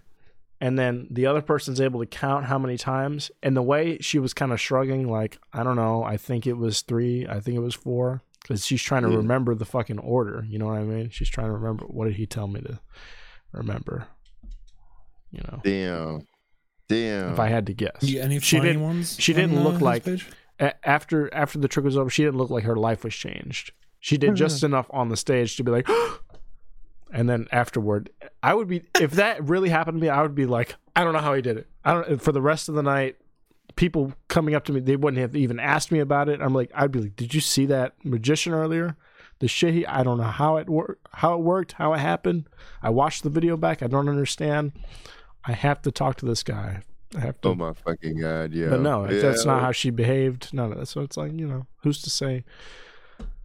and then the other person's able to count how many times and the way she was kind of shrugging like i don't know i think it was three i think it was four because she's trying to Yeah. remember the fucking order you know what i mean she's trying to remember what did he tell me to remember you know Damn. Damn. if i had to guess You, any she funny didn't ones? she didn't uh, look his like a- after after the trick was over she didn't look like her life was changed she did just enough on the stage to be like and then afterward i would be if that really happened to me i would be like i don't know how he did it i don't for the rest of the night people coming up to me they wouldn't have even asked me about it i'm like i'd be like did you see that magician earlier the shit he i don't know how it worked how it worked how it happened i watched the video back i don't understand i have to talk to this guy I have to. Oh my fucking god, yeah. But no, yeah. that's not how she behaved. None of that. So it's like you know, who's to say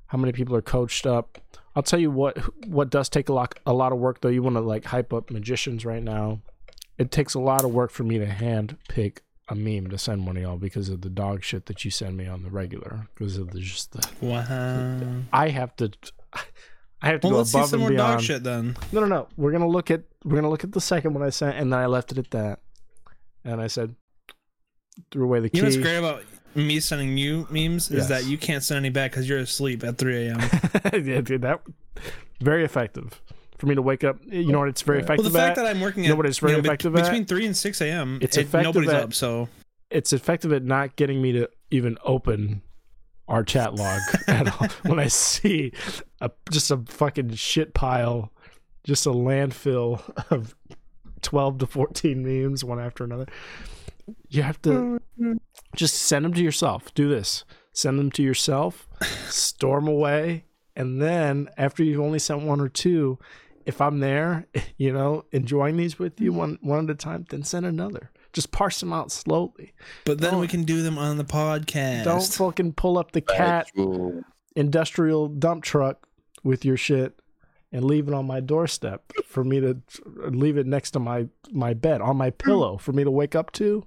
how many people are coached up? I'll tell you what. What does take a lot, a lot of work though. You want to like hype up magicians right now. It takes a lot of work for me to hand pick a meme to send one of y'all because of the dog shit that you send me on the regular. Because of the just the. Wow. I have to. I have to Well, go let's see above some and more dog shit then. No, no, no. We're gonna look at we're gonna look at the second one I sent, and then I left it at that. And I said, threw away the key. You know what's great about me sending you memes is Yes. that you can't send any back because you're asleep at 3 a.m. yeah, dude, that very effective for me to wake up. You know what? It's very effective. well, the fact at? that I'm working You know at what it's very you know, be- effective at? between 3 and 6 a.m. It's it- effective nobody's at- up, so It's effective at not getting me to even open our chat log at all. when I see a just a fucking shit pile, just a landfill of twelve to fourteen memes one after another. You have to mm-hmm. just send them to yourself. Do this. Send them to yourself, storm away, and then after you've only sent one or two, if I'm there, you know, enjoying these with you mm-hmm. one one at a time, then send another. Just parse them out slowly. but then Don't- we can do them on the podcast. Don't fucking pull up the cat industrial dump truck with your shit and leave it on my doorstep for me to leave it next to my my bed on my mm. pillow for me to wake up to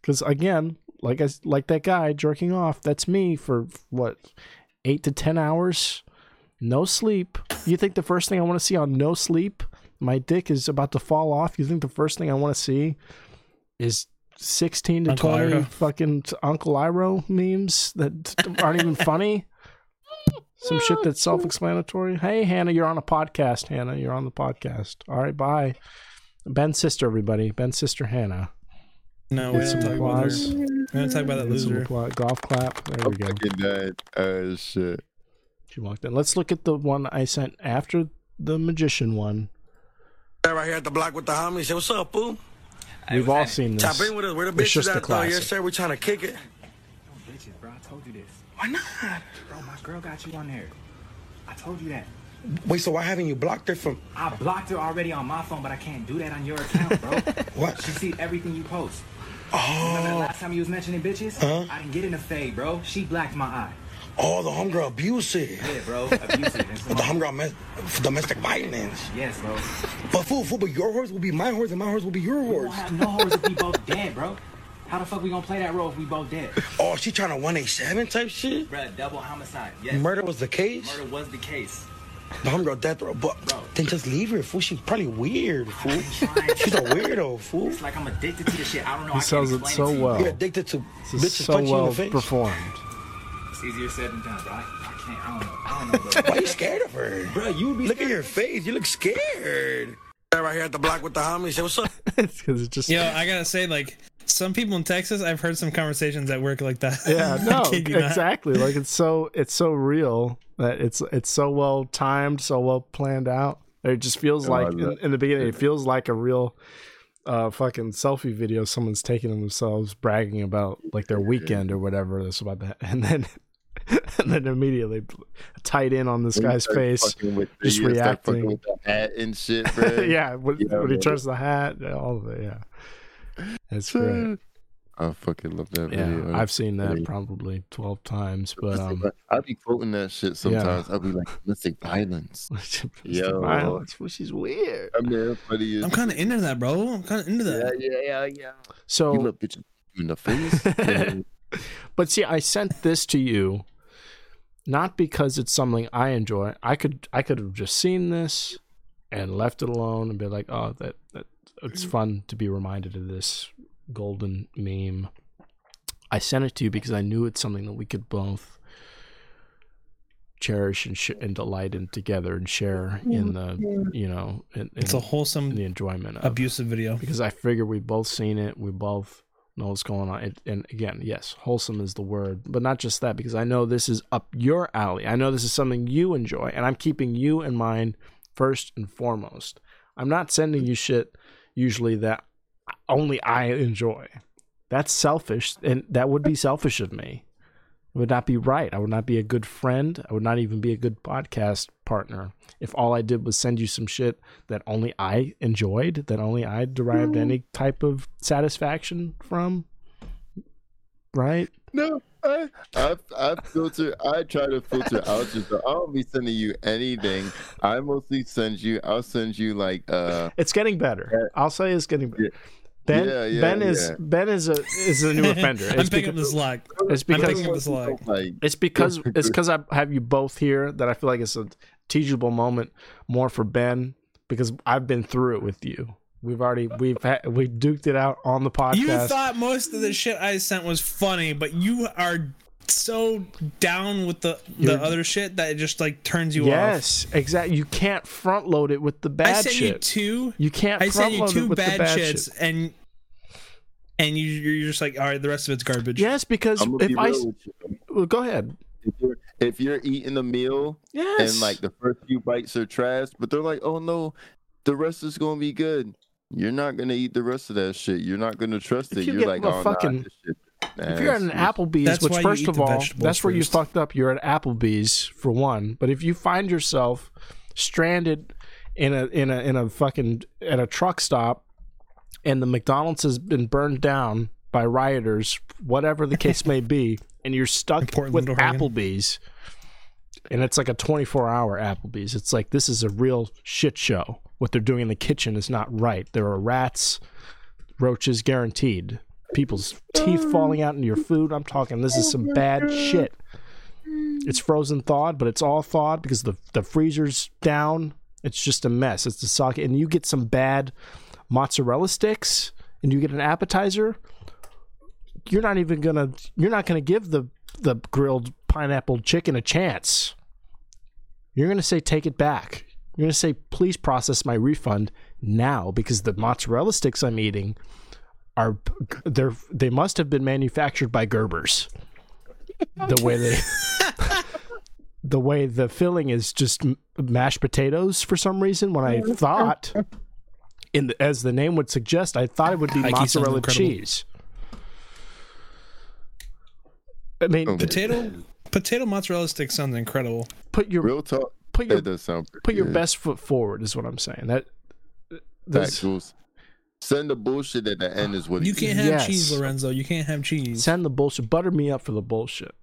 because again like i like that guy jerking off that's me for what eight to ten hours no sleep you think the first thing i want to see on no sleep my dick is about to fall off you think the first thing i want to see is 16 to Uncle 20 Iroh. fucking Uncle Iroh memes that aren't even funny. Some shit that's self explanatory. Hey, Hannah, you're on a podcast. Hannah, you're on the podcast. All right, bye. Ben's sister, everybody. Ben's sister, Hannah. No, we Get some don't talk about her. applause. We're gonna talk about that Get some loser. applause. Golf clap. There I'm we go. fucking dead. Oh shit. She walked in. Let's look at the one I sent after the magician one. Right here at the block with the homies. Say, what's up, boo? We've all seen this. Tap in with us. Where the It's just bitches the at, though? Yes, sir. We're trying to kick it. Bitches, bro. I told you this. Why not? Bro, my girl got you on there. I told you that. Wait, so why haven't you blocked her from... I blocked her already on my phone, but I can't do that on your account, bro. What? She sees everything you post. Oh. Remember the oh. last time you was mentioning bitches? Huh? I didn't get in the fade, bro. She blacked my eye. Oh, the homegirl abusive. Yeah, bro. Abusive. The homegirl mes- domestic violence. Yes, bro. But fool, fool, but your horse will be my horse and my horse will be your horse. We don't have no horse if we both dead, bro. How the fuck we gonna play that role if we both dead? Oh, she trying to 187 type shit? Bruh, double homicide. Yes. Murder was the case? Murder was the case. The homegirl death row. But Bro. then just leave her, fool. She's probably weird, fool. She's a weirdo, fool. It's like I'm addicted to this shit. I don't know. He I sells it so to you. well. You're addicted to This is bitches so punching you in well the face. performed. It's easier said than done, bro. I, I can't. I don't know. I don't know, bro. Why you scared of her? bro, you would be Look at your face. You look scared. Right here at the block with the homies. Say, what's up? Because it just. Yo, I gotta say, like, some people in Texas, I've heard some conversations that work like that. yeah no kid you not. exactly like it's so it's so real that it's it's so well timed so well planned out it just feels Oh, like in, in the beginning it feels like a real uh fucking selfie video someone's taking of themselves bragging about like their weekend or whatever that's about that and then and then immediately tight in on this When guy's face fucking with the- just you start fucking reacting. with the hat and shit, bro. yeah when, Yeah, when he turns the hat all of it yeah it's great I fucking love that yeah video. i've seen that Really. probably 12 times but um I'll be quoting that shit sometimes. I'll be like, domestic violence. Yo. violence which is weird I mean, funny as I'm kind of into that, bro. I'm kind of into that. yeah, yeah, yeah. so You little bitch in the face. But see, I sent this to you not because it's something I enjoy. I could I could have just seen this and left it alone and be like, "Oh, that that it's fun to be reminded of this golden meme." I sent it to you because I knew it's something that we could both cherish and sh- and delight in together and share in the you know in, in, It's a wholesome, the enjoyment of abusive video. because I figure we both seen it. We both know what's going on. It, and again, yes, wholesome is the word, but not just that. Because I know this is up your alley. I know this is something you enjoy, and I'm keeping you in mind first and foremost. I'm not sending you shit usually that only I enjoy. That's selfish, and that would be selfish of me. It would not be right. I would not be a good friend. I would not even be a good podcast partner if all I did was send you some shit that only I enjoyed, that only I derived any type of satisfaction from. Right? No, I, I, I filter. I try to filter out you, so I don't be sending you anything. I mostly send you. I'll send you like uh. It's getting better. I'll say it's getting better. Ben, Yeah, yeah, ben is yeah. Ben is a is a new offender. I'm It's picking up the slack. It's I'm because picking up the slack. Like it's because it's because I have you both here that I feel like it's a teachable moment more for Ben because I've been through it with you. We've already we've had, we duked it out on the podcast. You thought most of the shit I sent was funny, but you are so down with the the You're- other shit that it just like turns you off. yes, exactly. You can't front load it with the bad shit. I sent you two. You can't I sent front you load two with the bad, bad shits, shit. and and you you're just like, all right, the rest of it's garbage. Yes, because if be I real s- with you. well, go ahead. If you're, if you're eating a meal Yes. and like the first few bites are trash, but they're like, oh no, the rest is gonna be good. You're not gonna eat the rest of that shit. You're not gonna trust it. you You're like, oh, fucking- nah, this shit If you're at an. Applebee's, That's which first of all, that's where you first. fucked up. You're at Applebee's for one. But if you find yourself stranded in a in a in a fucking at a truck stop, and the McDonald's has been burned down by rioters, whatever the case may be, and you're stuck Portland, with Applebee's, and it's like a 24 hour Applebee's. It's like this is a real shit show. What they're doing in the kitchen is not right. There are rats, roaches guaranteed. People's teeth mm. falling out into your food. I'm talking. This is some bad shit. Mm. It's frozen thawed, but it's all thawed because the the freezer's down. It's just a mess. It's the socket, and you get some bad mozzarella sticks, and you get an appetizer. You're not even gonna. You're not gonna give the the grilled pineapple chicken a chance. You're gonna say take it back. You're gonna say please process my refund now because the mozzarella sticks I'm eating are they're they must have been manufactured by Gerber's. The way they the way the filling is just mashed potatoes for some reason when I thought in the, as the name would suggest I thought it would be Heike mozzarella cheese. I mean, Oh, Potato potato mozzarella stick sounds incredible. put your Real talk. Put your That does sound pretty put your good. best foot forward is what I'm saying. That this, Factuals. Send the bullshit at the end is what You can't did. have Yes. cheese, Lorenzo. You can't have cheese. send the bullshit. Butter me up for the bullshit.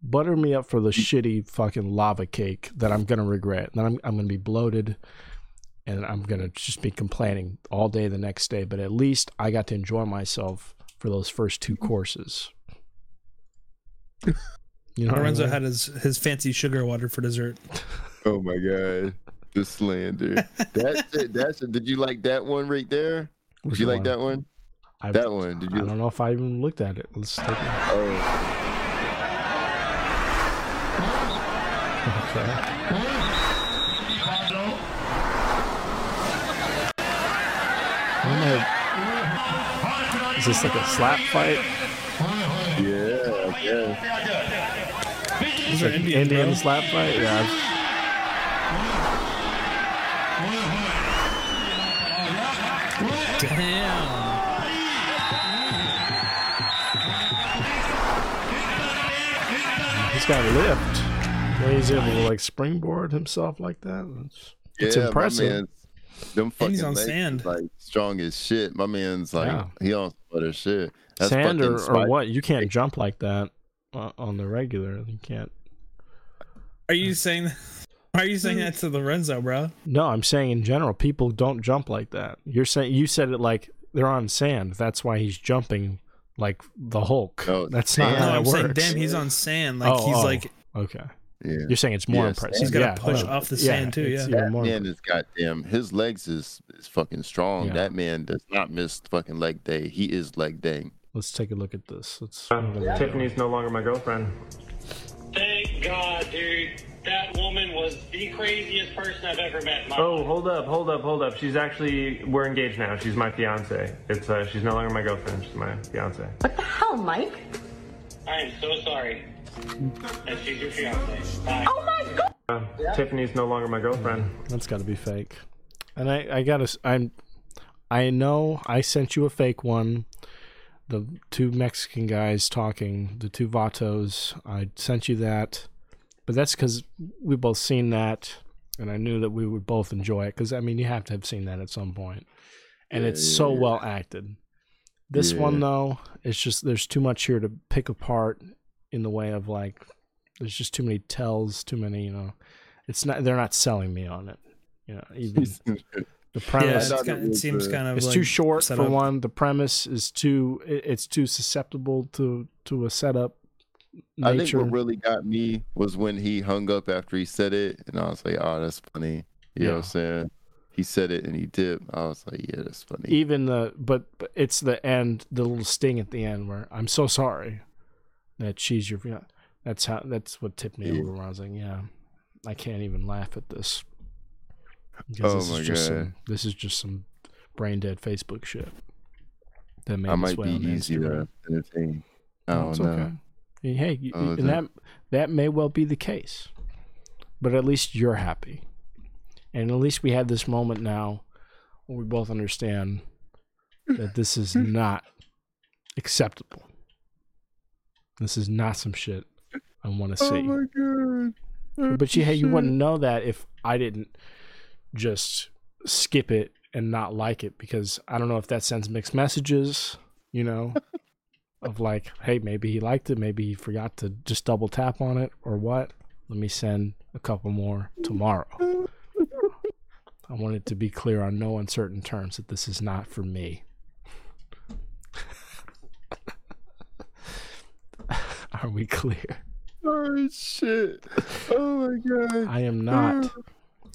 Butter me up for the shitty fucking lava cake that I'm gonna regret. Then I'm I'm gonna be bloated, and I'm gonna just be complaining all day the next day. But at least I got to enjoy myself for those first two courses. You know, what I Lorenzo mean? had his his fancy sugar water for dessert. Oh my god, the slander. That's it. That's it. Did you like that one right there? Did Which you like that one? I, That one. Did you? I don't know if I even looked at it. Let's take it. Oh, Okay. What Is this like a slap fight? yeah. Yeah. These are Indian, Indian slap fight? Yeah. Damn. He's got a lift. When he's able to like springboard himself like that. It's, it's impressive. My man's, them And fucking he's on legs sand. like strong as shit. My man's like Yeah. he on some other shit. That's Sand or, or what? You can't jump like that uh, on the regular. You can't. Are you saying? Why are you saying um, that to Lorenzo, bro? No, I'm saying in general, people don't jump like that. You're saying you said it like they're on sand. That's why he's jumping like the Hulk. No, That's sand. not No, how I'm it saying, damn, he's on sand. Like Oh, he's oh, like okay. Yeah. You're saying it's more Yeah, impressive. sand. He's gotta yeah, push no. off the sand, too, yeah. That more man is goddamn. His legs is is fucking strong. Yeah. That man does not miss fucking leg day. He is leg day. Let's take a look at this. Let's. Um, Tiffany's no longer my girlfriend. Thank God, dude. That woman was the craziest person I've ever met. in my Oh, hold up, hold up, hold up. She's actually we're engaged now. She's my fiance. It's uh, she's no longer my girlfriend. She's my fiance. What the hell, Mike? I am so sorry. And she's your fiance. Bye. Oh my god! Uh, Tiffany's no longer my girlfriend. That's got to be fake. And I, I gotta. s- I'm. I know I sent you a fake one, the two Mexican guys talking, the two Vatos. I sent you that, but that's because we both seen that, and I knew that we would both enjoy it. Because I mean, you have to have seen that at some point, and Yeah, it's yeah, so yeah. well acted. This one though, it's just there's too much here to pick apart in the way of like, there's just too many tells, too many, you know. It's not they're not selling me on it, you know. Even the Yeah, premise it's kind, it seems kind of it's like too short set for one. The premise is too it- it's too susceptible to to a setup I think what really got me was when he hung up after he said it, and I was like, "Oh, that's funny." You know what I'm saying? He said it and he did. I was like, "Yeah, that's funny." Even the but, but it's the end, the little sting at the end where I'm so sorry that she's your fian-" That's how that's what tipped me Yeah. over. Where I was like, yeah, I can't even laugh at this. Because Oh this my is just God. some this is just some brain dead Facebook shit. That made I might be easy to entertain. I No, okay. Oh, and hey, you- Oh, and that that may well be the case, but at least you're happy, and at least we had this moment now where we both understand that this is not acceptable. This is not some shit I want to see. Oh see. my god! But you, hey, you wouldn't know that if I didn't just skip it and not like it because I don't know if that sends mixed messages, you know, of like, hey, maybe he liked it, maybe he forgot to just double tap on it or what. Let me send a couple more tomorrow. I want it to be clear on no uncertain terms that this is not for me. Are we clear? Oh shit! Oh my god! I am not oh.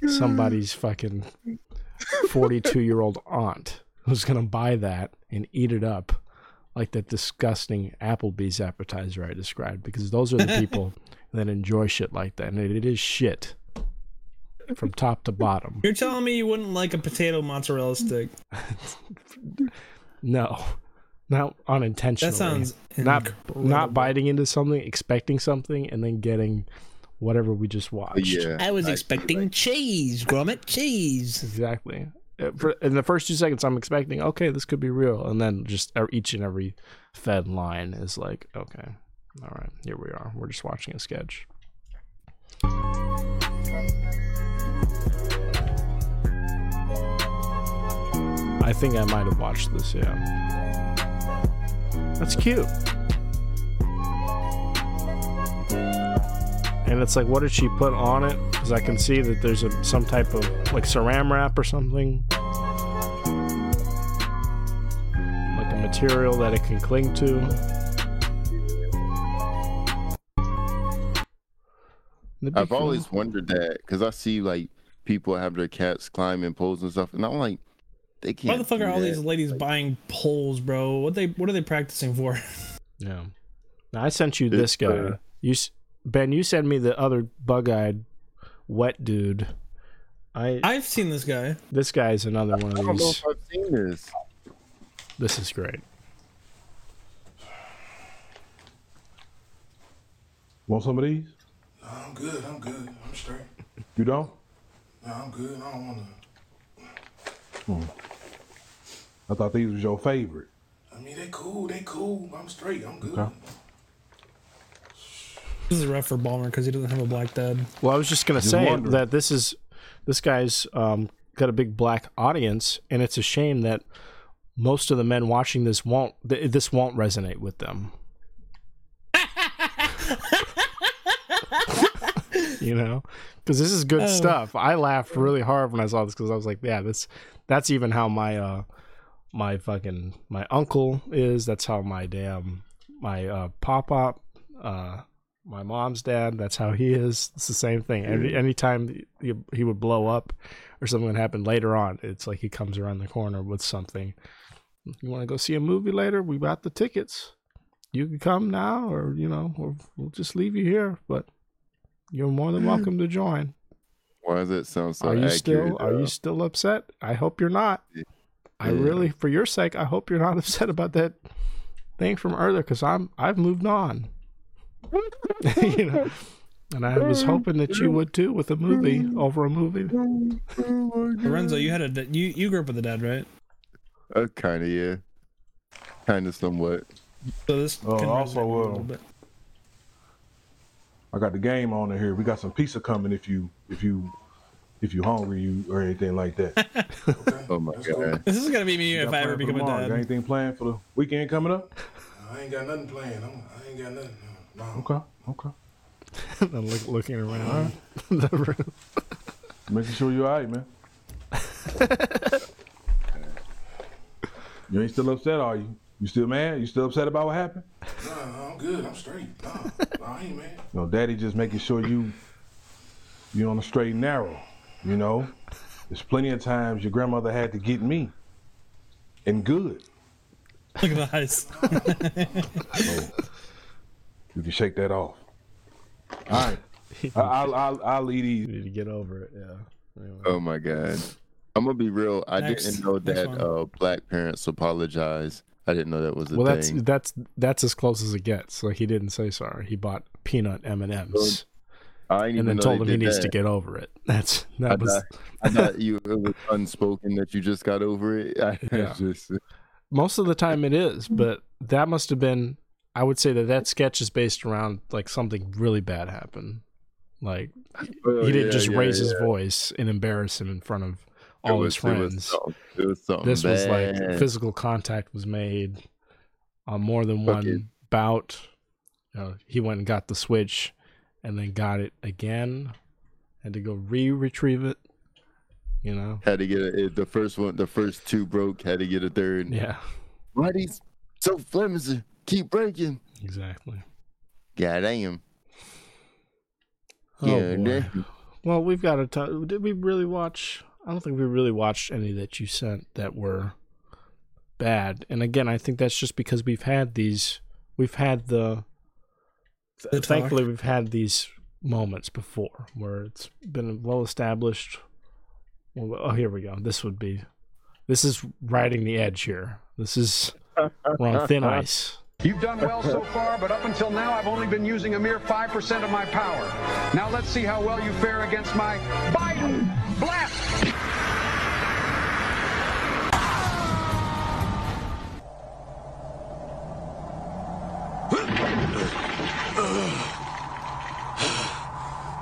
Somebody's fucking 42 year old aunt who's going to buy that and eat it up like that disgusting Applebee's appetizer I described because those are the people that enjoy shit like that. And it is shit from top to bottom. You're telling me you wouldn't like a potato mozzarella stick? No. Not unintentionally. That sounds not incredible. not biting into something, expecting something, and then getting whatever we just watched. Yeah, I was expecting cheese, Gromit, cheese. Exactly. Uh, For, in the first two seconds, I'm expecting, okay, this could be real, and then just e- each and every fed line is like, okay, all right, here we are. We're just watching a sketch. I think I might have watched this. Yeah, that's cute. And it's like, what did she put on it? Because I can see that there's a some type of like saran wrap or something, like a material that it can cling to. I've cool. always wondered that because I see like people have their cats climbing poles and stuff, and I'm like, they can't. Why the fuck do are all that. these ladies buying poles, bro? What they what are they practicing for? Yeah. Now I sent you this guy. you s- Ben, you sent me the other bug-eyed wet dude. I I've seen this guy. this guy's another one I of don't know these. if I've seen this. This is great. Want some of these? No, I'm good. I'm good. I'm straight. You don't? No, I'm good. I don't want to. Hmm. I thought these was your favorite. I mean, they cool. They cool. I'm straight. I'm good. Okay. This is rough for Balmer because he doesn't have a black dad. Well, I was just gonna Just say wondering. that this is this guy's um, got a big black audience, and it's a shame that most of the men watching this won't th- this won't resonate with them. you know, because this is good Oh. stuff. I laughed really hard when I saw this because I was like, yeah, this that's even how my uh my fucking my uncle is. That's how my damn my uh pop up uh my mom's dad. That's how he is. It's the same thing. Any anytime he, he would blow up or something would happen later on, it's like he comes around the corner with something. You want to go see a movie later? We got the tickets. You can come now, or you know, or we'll just leave you here. But you're more than welcome to join. Why does it sound so are you accurate? still Are you still upset? I hope you're not. I really, for your sake, I hope you're not upset about that thing from earlier because I'm I've moved on. you know, and I was hoping that you would too with a movie over a movie. Lorenzo, you had a da- you you grew up with a dad, right? Uh, kind of, yeah. kind of somewhat. So this Oh, can also, resonate a little uh, bit. I got the game on in here. We got some pizza coming if you if you if you hungry you or anything like that. Oh my god. This is gonna be me You if I ever plans for become a tomorrow? You got dad. anything planned for the weekend coming up? I ain't got nothing planned. I'm, I ain't got nothing. No. Okay, okay. and look, looking around the room. Making sure you're alright, man. you ain't still upset, are you? You still mad? You still upset about what happened? Nah, I'm good. I'm straight. Nah, nah, I ain't mad. No, daddy just making sure you you're on the straight and narrow. You know, there's plenty of times your grandmother had to get me, and good. Look at the eyes. You can shake that off. All right, I, I'll, I'll I'll leave these. need to get over it. Yeah. Oh my god. I'm gonna be real. I Next- didn't know that uh, black parents apologize. I didn't know that was a thing. Well, that's that's that's as close as it gets. Like he didn't say sorry. He bought peanut M and M's I didn't and then know told him he did needs to get over it. That's I that was thought, I thought you it was unspoken that you just got over it. I Yeah. just most of the time it is, but that must have been. I would say that that sketch is based around like something really bad happened. Like Oh, he didn't yeah, just yeah, raise his voice and embarrass him in front of all was- his was friends. was something this was like physical contact was made on more than Fuck one it. bout. You know, he went and got the switch and then got it again. Had to go re-retrieve it. You know? Had to get it, the first one. The first two broke. Had to get a third. Yeah, Why these so flimsy? Keep breaking. exactly. God damn. Oh, Yeah, boy. damn. Well, we've got to talk. Did we really watch? I don't think we really watched any that you sent that were bad. And again, I think that's just because we've had these. We've had the. The talk. thankfully, we've had these moments before where it's been well established. Well, oh, here we go. This would be. This is riding the edge here. This is we're on thin ice. You've done well so far, but up until now, I've only been using a mere 5% of my power. Now let's see how well you fare against my Biden blast!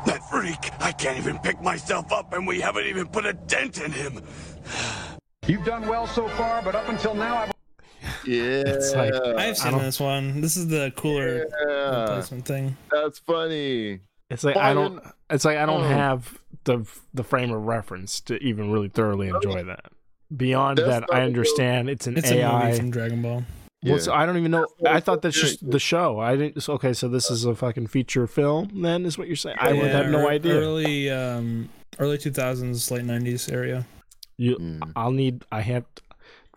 That freak! I can't even pick myself up, and we haven't even put a dent in him. You've done well so far, but up until now, I've Yeah. It's like I've seen this one. This is the cooler Yeah. replacement thing. That's funny. It's like I don't. It's like I don't Oh. have the the frame of reference to even really thoroughly enjoy that. Beyond That's that, I I a understand it's an It's AI. a movie from Dragon Ball. Well, so I don't even know. I thought that's just the show. I didn't. so- Okay, so this is a fucking feature film. Then is what you're saying? I would have no idea. Early, um, early 2000s, late 90s area. You, Mm. I'll need. I have.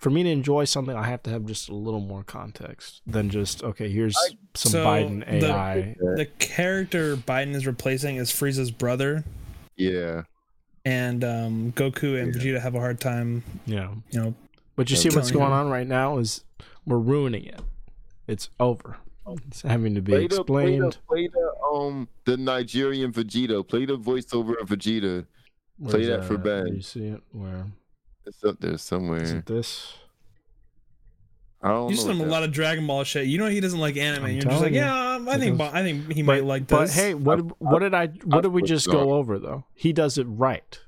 For me to enjoy something, I have to have just a little more context than just okay. Here's some So, Biden the- AI. The character Biden is replacing is Frieza's brother, Yeah. and um, Goku and Vegeta have a hard time. Yeah, You know, but you see what's going him. on right now is we're ruining it. It's over. It's having to be Play the, play the, explained. play the um the Nigerian Vegeta. Play the voiceover of Vegeta. Where's play that for? Ben. You see it? Where It's up there is somewhere. it? This. I don't you know. send him a lot of Dragon Ball shit. You know he doesn't like anime. I'm You're just like, telling you. yeah, um, I think, I think he might like this. But hey, what what did I what did we just go over though? He does it right.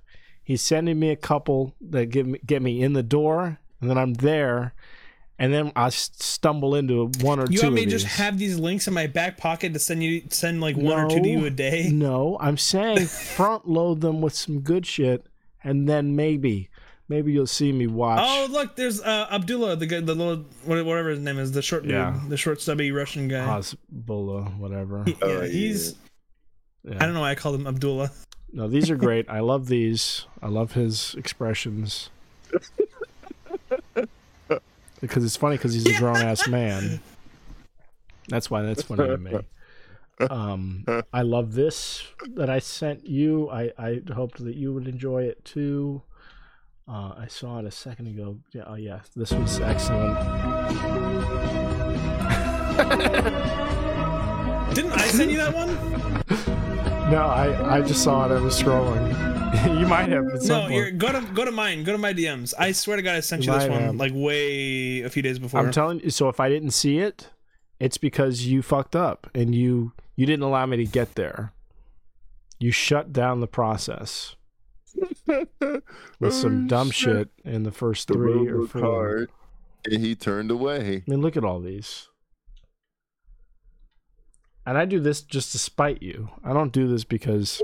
He's sending me a couple that get me get me in the door, and then I'm there, and then I stumble into one or you two. want me of to just have these links in my back pocket to send you send like one or two to you a day? No, I'm saying front load them with some good shit, and then maybe maybe you'll see me watch. Oh, look, there's uh, Abdullah, the guy, the little whatever his name is, the short Yeah. dude, the short stubby Russian guy. Hasbulla, whatever. He- Oh, yeah, yeah. he's. Yeah. I don't know why I called him Abdullah. No, these are great. I love these. I love his expressions. Because it's funny because he's a grown ass man. That's why that's funny to me. Um, I love this that I sent you. I, I hoped that you would enjoy it too. Uh, I saw it a second ago. Yeah, oh yeah, this was excellent. Didn't I send you that one? No, I, I just saw it. I was scrolling. you might have. No, you're go to go to mine. Go to my DMs. I swear to God, I sent You you, this one have. like way a few days before. I'm telling you. So if I didn't see it, it's because you fucked up and you you didn't allow me to get there. You shut down the process with some oh, dumb shit in the first The three or four. hard, and he turned away. I mean, look at all these. And I do this just to spite you. I don't do this because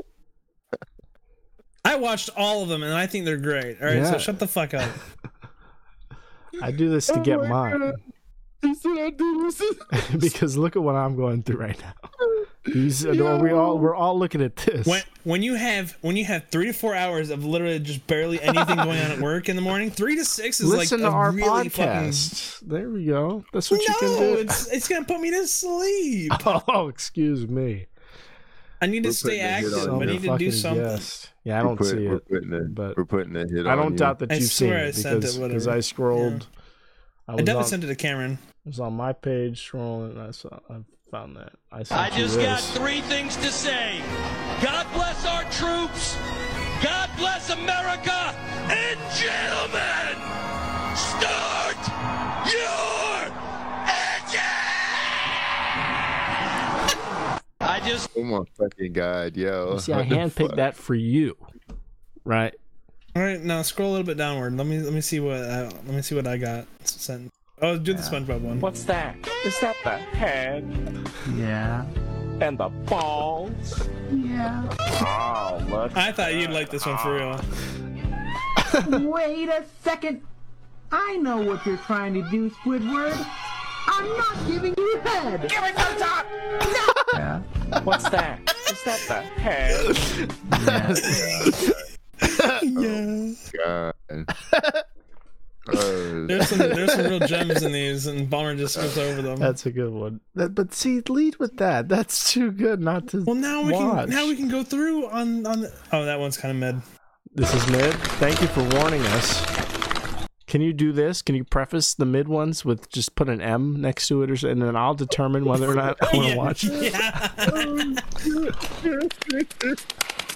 I watched all of them and I think they're great. All right, Yeah. so shut the fuck up. I do this to Oh get mine. God. He said I do this. because look at what I'm going through right now. These are we all we're all looking at this. When when you have when you have three to four hours of literally just barely anything going on at work in the morning, three to six is Listen like to a our really podcast. There we go. That's fucking. what you can do. it's it's gonna put me to sleep. Oh, excuse me. I need to We're stay putting a hit active. I need to do something. guest. Yeah, I don't put- see we're it, putting a- but we're putting a hit I don't you. doubt that you've seen swear I it sent it, because because. I scrolled. I I definitely on, sent it to Cameron. it was on my page scrolling, and I saw I found that. I I just got three things to say. God bless our troops. God bless America. And gentlemen, start your engine. I just Oh my fucking god, yo! You see, I handpicked that for you, right? All right, now scroll a little bit downward. Let me let me see what uh, let me see what I got sent. Oh, do the SpongeBob one. What's that? Is that the head? Yeah. And the balls? Yeah. Oh, look. I thought you'd like this one for real. Wait a second. I know what you're trying to do, Squidward. I'm not giving you the head. Give it to the top. Yeah. What's that? Is that the head? yeah. Oh, God. Oh, Uh, there's some there's some real gems in these, and Bomber just skips over them. That's a good one. That, but see, lead with that. That's too good not to. well, now we watch. can now we can go through on on. The, oh, that one's kind of mid. This is mid. Thank you for warning us. Can you do this? Can you preface the mid ones with just put an M next to it, or so, and then I'll determine whether or not I want to watch.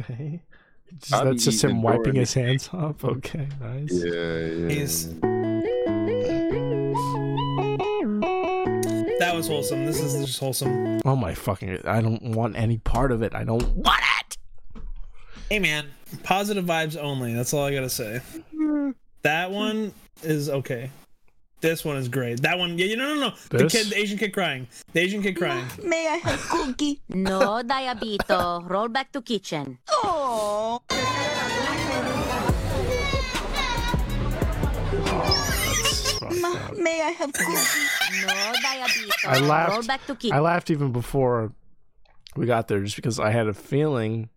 Okay. Just- that's just him wiping his hands off. Okay, nice. Yeah, yeah. He's that was wholesome. This is just wholesome. Oh my fucking! I don't want any part of it. I don't want it. Hey man, positive vibes only. That's all I gotta say. That one is okay. This one is great. That one, yeah, no, no, no. The This? kid, the Asian kid crying. The Asian kid crying. May I have cookie? No, Diabeto. Roll back to kitchen. Oh. Ma, may I have cookie? No, Diabeto. I Roll laughed. back to kitchen. I laughed even before we got there, just because I had a feeling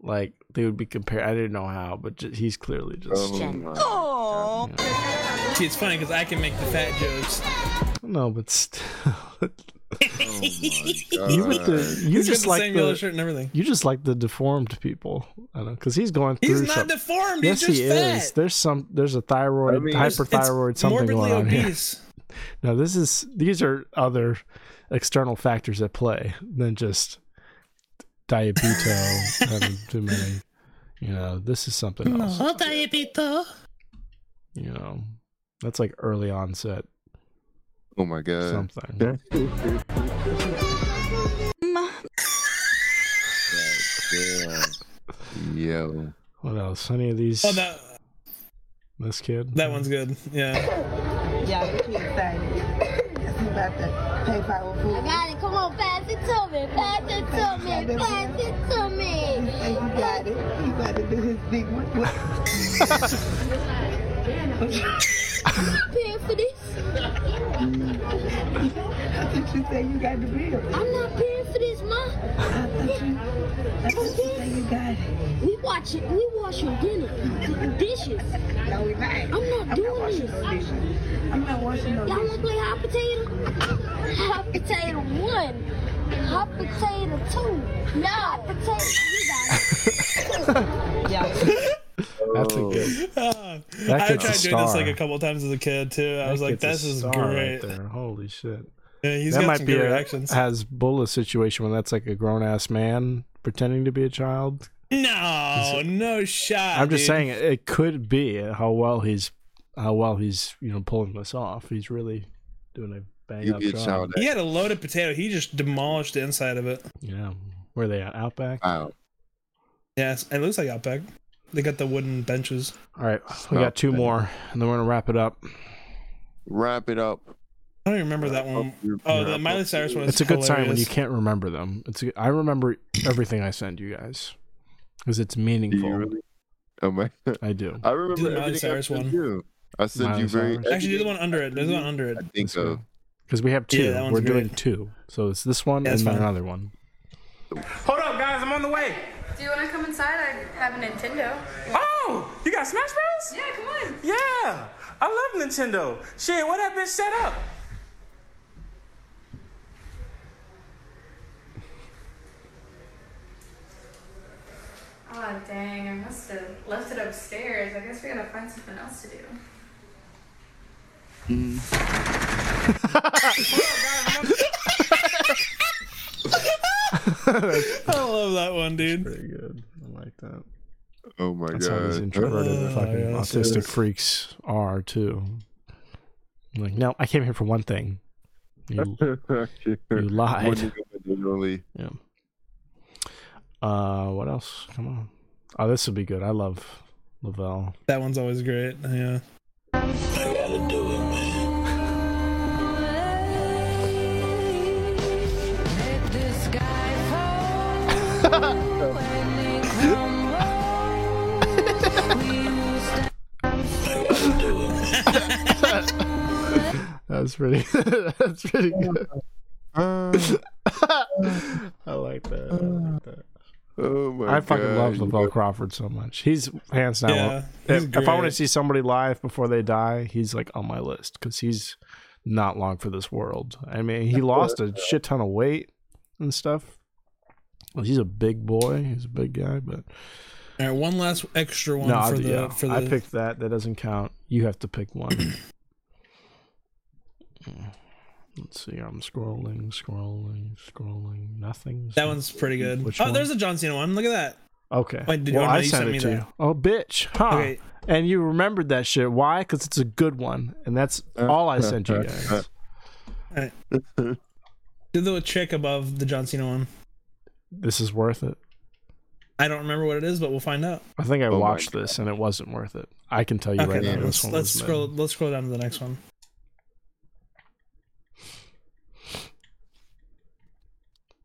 like they would be compared. I didn't know how, but ju- he's clearly just. Oh. See, it's funny because I can make the fat jokes. No, but still, Oh you with the you He's just the like same the yellow shirt and everything. You just like the deformed people. I know because he's going through. He's not some- deformed, Yes, he's he just is. There's some. There's a thyroid, I mean, it's- it's hyperthyroid, something going on here. obese. No, this is. These are other external factors at play than just diabetes having too many. You know, this is something else. Diabeto. You know, that's like early onset Oh my god. something. Damn. Yo. What else? Any of these? Oh, that this kid. that one's good. Yeah. Yeah, I'm too excited. Guess we about to pay for food. I got it. Come on, pass it to me. Pass it to me. Pass it to me. Hey, you got it. You about to do his big one. I'm not paying for this. I thought you said you got the bill. I'm not paying for this, ma. I thought you, I thought you said you got it. We watching. We washing dinner, dishes. No, we not. I'm not I'm not doing washing this. no dishes. I'm not washing no Y'all dishes. want to play hot potato? hot potato one. Hot potato two. Nah, hot potato. You got it. yeah. That's a good. Ah, That I tried doing this like a couple times as a kid too. I was like, this is great. Right there. Holy shit. Yeah, he's that got might some be good a reactions. Hasbulla situation when that's like a grown ass man pretending to be a child. No, no shot. I'm just dude. saying it, it could be how well he's how well he's you know pulling this off. He's really doing a bang He'd up be job. child. He had a loaded potato. He just demolished the inside of it. Yeah, where they at? Outback. Wow. Yes, it looks like Outback. They got the wooden benches. All right, we got two Outback. more, and then we're gonna wrap it up. Wrap it up. I don't even remember that one. Oh, the Miley Cyrus one. It's is a good sign when you can't remember them. It's a, I remember everything I send you guys because it's meaningful. really? Oh my! I do. I remember Do the Miley everything I Cyrus one. you. I sent Miley you very. Cyrus. Actually, do the one under it. There's one under it. I think so. Because we have two. Yeah, we're doing two. So it's this one Yeah, and then another one. Hold up, guys, I'm on the way. Do you want to come inside? I have a Nintendo. Oh, you got Smash Bros? Yeah, come on. Yeah, I love Nintendo. Shit, what that bitch set up? Oh, dang. I must have left it upstairs. I guess we gotta find something else to do. Mm. Oh, I love that one, dude. Pretty good. I like that. Oh my god. That's god! how these introverted Oh, fucking yes, autistic freaks are too. I'm like, no, I came here for one thing. You, you lied. Wouldn't go with it, only. Yeah. Uh, what else? Come on. Oh, this would be good. I love Lavell. That one's always great. Yeah. I gotta do it, That's pretty. that's pretty good. Uh, I like that. I like that. oh my I fucking god! love Lavell Crawford so much. He's hands down. Yeah, he's if, if I want to see somebody live before they die, he's like on my list because he's not long for this world. I mean, he lost a shit ton of weight and stuff. Well, he's a big boy. He's a big guy, but All right, one last extra one no, for the yeah, for the. I picked that. That doesn't count. You have to pick one. Let's see. I'm scrolling, scrolling, scrolling. Nothing. that one's pretty good. Which oh, one? there's a John Cena one. Look at that. Okay. Wait, did well, want to- I you sent sent it me to that. you. Oh, bitch. Huh. Okay. And you remembered that shit. Why? Because it's a good one. And that's uh, all I sent you uh, guys. Uh, Alright. Do the chick above the John Cena one. This is worth it. I don't remember what it is, but we'll find out. I think I Oh watched this and it wasn't worth it. I can tell you Okay, right now. let's This one let's was scroll. mid. Let's scroll down to the next one.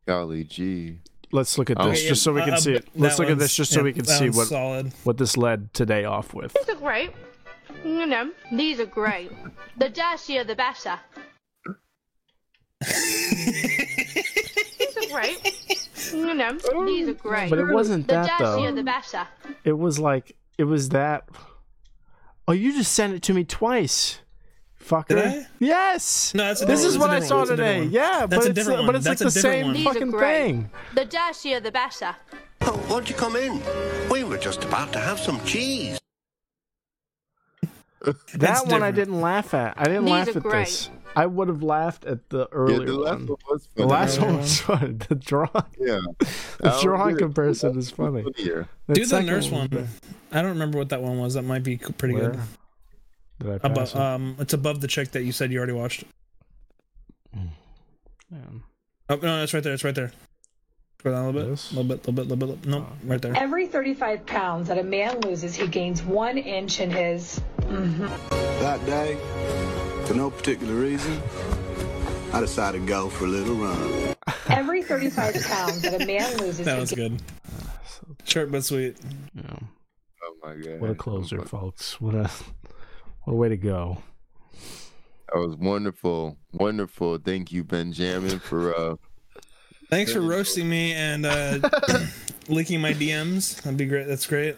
Golly gee. Let's look at Oh. this Okay, just so we can uh, see it. Let's look at this one's- just so we can see one's what solid. what this led today off with. These are great. You know, these are great. The dirtier, the better. these are great. You know, these are great. But it wasn't the that, though. dirtier, the better. It was like it was that. Oh, you just sent it to me twice, fucker. Did I? Yes. No, that's a this different- is what I that's a saw one. today. That's a different one. Yeah, That's but a it's different but it's That's like a the same one. Fucking thing. The dirtier, the better. Oh, why'd you come in? We were just about to have some cheese. That one I didn't laugh at. I didn't These laugh are at great. this. I would have laughed at the earlier yeah, the last one. one was The last one was fun. The drawing, Yeah. the I'll drawing comparison is funny. Funnier. Do the second nurse was one. I don't remember what that one was. That might be pretty Where? good. Did I pass Above, it? um, it's above the chick that you said you already watched. Yeah. Oh no, it's right there. It's right there. Scroll down a little bit. This? A little bit. little bit. little bit. Nope. Right there. Every 35 pounds that a man loses, he gains one inch in his. Mhm. That day, for no particular reason, I decided to go for a little run. Every 35 pounds that a man loses, That was good. Short but sweet. Yeah. Oh my god. What a closer, folks. What a what a way to go. That was wonderful. Wonderful. Thank you, Benjamin, for uh Thanks for roasting me and uh, leaking my DMs. That'd be great. That's great.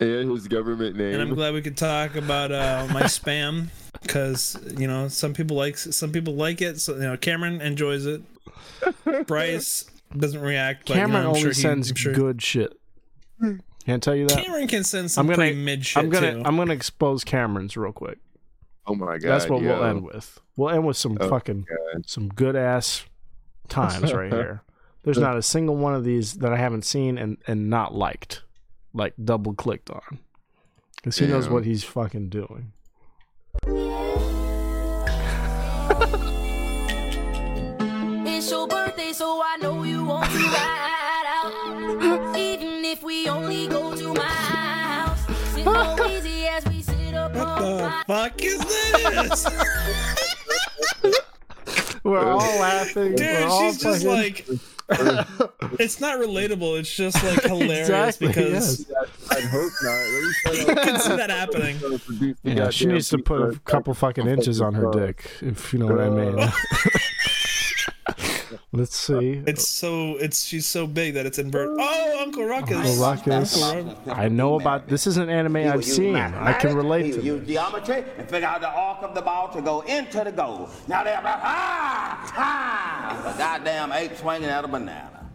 and his government name. And I'm glad we could talk about uh, my spam because you know some people like some people like it. So you know Cameron enjoys it. Bryce doesn't react. But, Cameron you know, I'm only sure he- sends I'm sure- good shit. Can't tell you that. Cameron can send some I'm gonna pretty mid shit I'm gonna too. I'm gonna expose Cameron's real quick. Oh my god. That's what we'll end with. We'll end with some Oh, fucking God. some good ass times right here. There's not a single one of these that I haven't seen and and not liked, like double clicked on, because he knows what he's fucking doing. It's your birthday, so I know you want to ride out. Even if we only go to my house, sit so easy as we sit up What the my fuck is this? We're all laughing. Dude, all she's just like. it's not relatable. It's just like hilarious Exactly, because I'd hope not. I can see that happening. Yeah, she needs to put a couple fucking inches on her dick, if you know what I mean. Let's see. It's so it's she's so big that it's inverted. Oh, Uncle Ruckus. Uncle Ruckus. Uncle Ruckus. I know about this is an anime He I've use seen. I can relate he to will it. use geometry and figure out the arc of the ball to go into the goal. Now they're about, ah, ah, a goddamn ape swinging at a banana.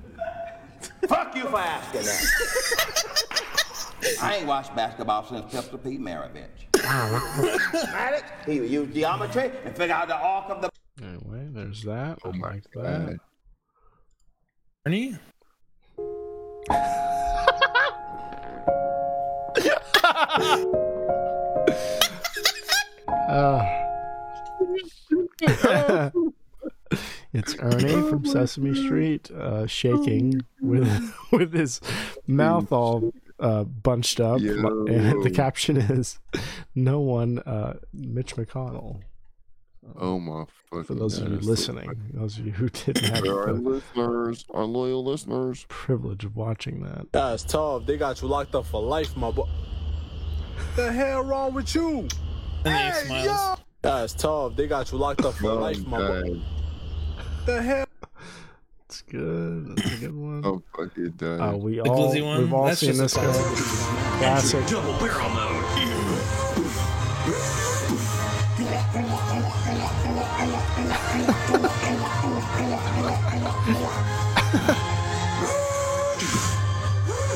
Fuck you for asking that. I ain't watched basketball since Pistol Pete Maravich. Mathematics, he will use geometry and figure out the arc of the Anyway, there's that. I like that. Ernie? Uh, it's Ernie from Sesame Street, uh, shaking with with his mouth all uh, bunched up, and the caption is "No one, uh, Mitch McConnell." Oh my fucking For those of you God. listening, those of you who didn't have our listeners, our loyal listeners. privilege of watching that, That's tough. They got you locked up for life, my boy. The hell wrong with you? And he smiles. That's tough. They got you locked up for Oh, life, my boy. The hell? it's good. That's a good one. I'm fucking done. Uh, we The all one? we've all That's seen this guy. Classic. Double barrel mode.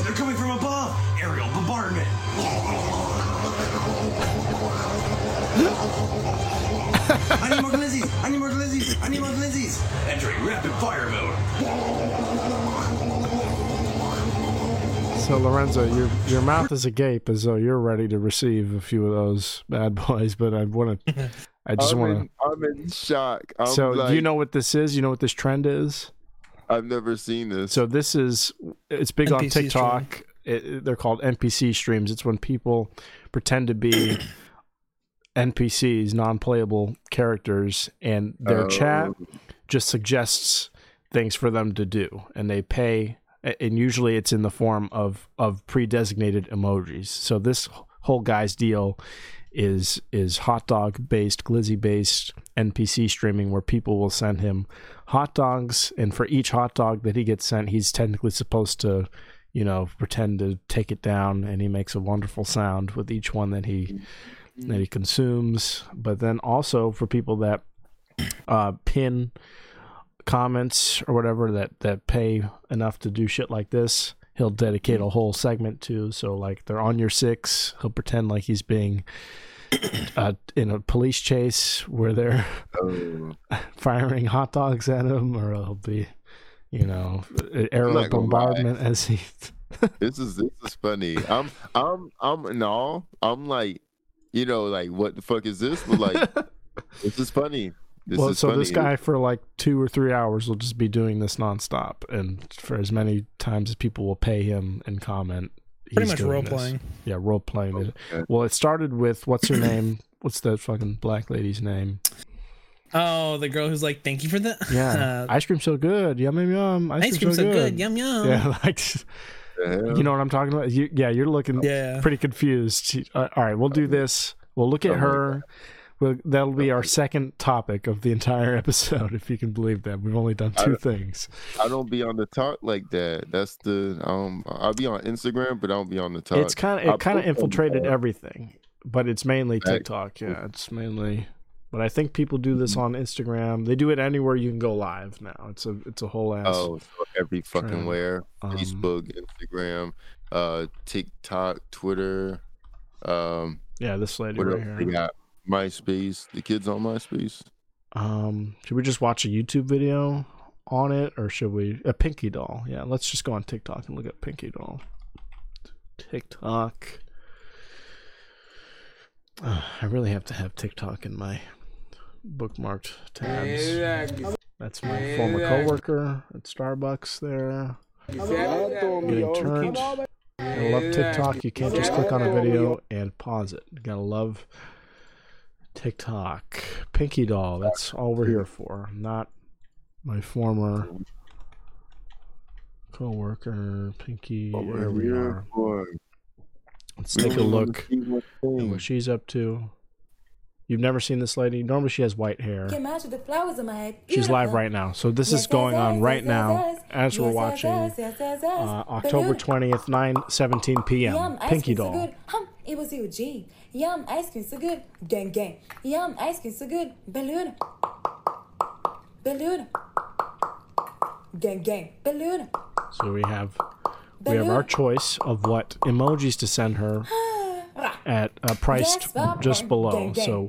They're coming from above. Aerial bombardment. I need more glizzies. I need more glizzies. I need more glizzies. Entering rapid fire mode. So Lorenzo, your your mouth is agape as though you're ready to receive a few of those bad boys, but I want to. I just want to. I'm in shock. I'm. So, like, do you know what this is? You know what this trend is? I've never seen this. So this is it's big on TikTok. It, it- they're called NPC streams. It's when people pretend to be NPCs, non-playable characters, and their oh. chat Oh. just suggests things for them to do, and they pay. And usually, it's in the form of of pre-designated emojis. So this whole guy's deal is is hot dog based, glizzy based NPC streaming, where people will send him hot dogs, and for each hot dog that he gets sent, he's technically supposed to, you know, pretend to take it down, and he makes a wonderful sound with each one that he that he consumes. But then also for people that uh, pin comments or whatever that that pay enough to do shit like this, he'll dedicate a whole segment to. So like they're on your six, he'll pretend like he's being uh, in a police chase where they're Oh. firing hot dogs at him, or he'll be, you know, aerial bombardment as he. this is this is funny. I'm I'm I'm in awe. I'm like, you know, like what the fuck is this? But like, this is funny. This well, is so funny. this guy for like two or three hours will just be doing this nonstop, and for as many times as people will pay him and comment, Pretty he's much doing role this. playing. Yeah, role playing. it. Okay. Well, it started with what's her name? What's that fucking black lady's name? Oh, the girl who's like, "Thank you for that." Yeah, Uh, ice cream so good, yum yum yum. Ice, Ice cream cream so so good. good, yum, yum. Yeah, like you know what I'm talking about. You, yeah, you're looking Yeah. pretty confused. Uh, all right, we'll do this. We'll look at Oh my her. We'll, that'll be our second topic of the entire episode, if you can believe that. We've only done two don't- things. I don't be on the talk like that. That's the um. I'll be on Instagram, but I don't be on the talk. It's kind of it kind of infiltrated everything, but it's mainly. TikTok. Yeah, it's mainly. But I think people do this on Instagram. They do it anywhere you can go live now. It's a it's a whole ass. Oh, so every fucking trend. where. Um, Facebook, Instagram, uh, TikTok, Twitter. Um, Yeah, this lady right here. they got? MySpace. The kids on MySpace. Um, should we just watch a YouTube video on it, or should we a Pinky Doll? Yeah, let's just go on TikTok and look at Pinky Doll. TikTok. I really have to have TikTok in my bookmarked tabs. That's my former coworker at Starbucks there. Getting turned. I love TikTok. You can't just click on a video and pause it. You gotta love TikTok. Pinky Doll. That's all we're here for. Not my former coworker. Pinky. There we are. Let's take a look at what she's up to. You've never seen this lady. Normally she has white hair. Can match with the flowers on my head. She's live right now. So this is going on right now as we're watching uh, October 20th, 9 17 p.m. Yum, Pinky cream so Doll. good. Hum, it was you, Yum, ice cream so good. Gang, gang. Yum, ice cream so good. Balloon. Balloon. Gang, gang. Balloon. So we have we have our choice of what emojis to send her at Yes, popcorn. just below. So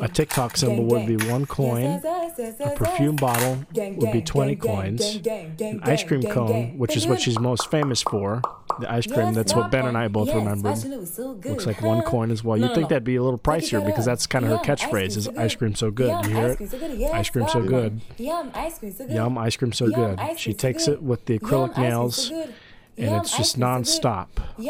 a TikTok symbol would be one coin. A perfume bottle would be 20 gang, gang, coins. An ice cream cone, which is what she's most famous for. The ice cream. That's what Ben and I both popcorn. Yes, remembered. fashion, it was so. Looks like one coin as well. You'd think that'd be a little pricier because that's kind of her Yum, ice cream catchphrase is ice cream so good. You hear ice it? cream so good. Ice cream so good. Yum, ice cream so good. Yum, ice cream so good. She takes it with the acrylic nails, and it's just nonstop.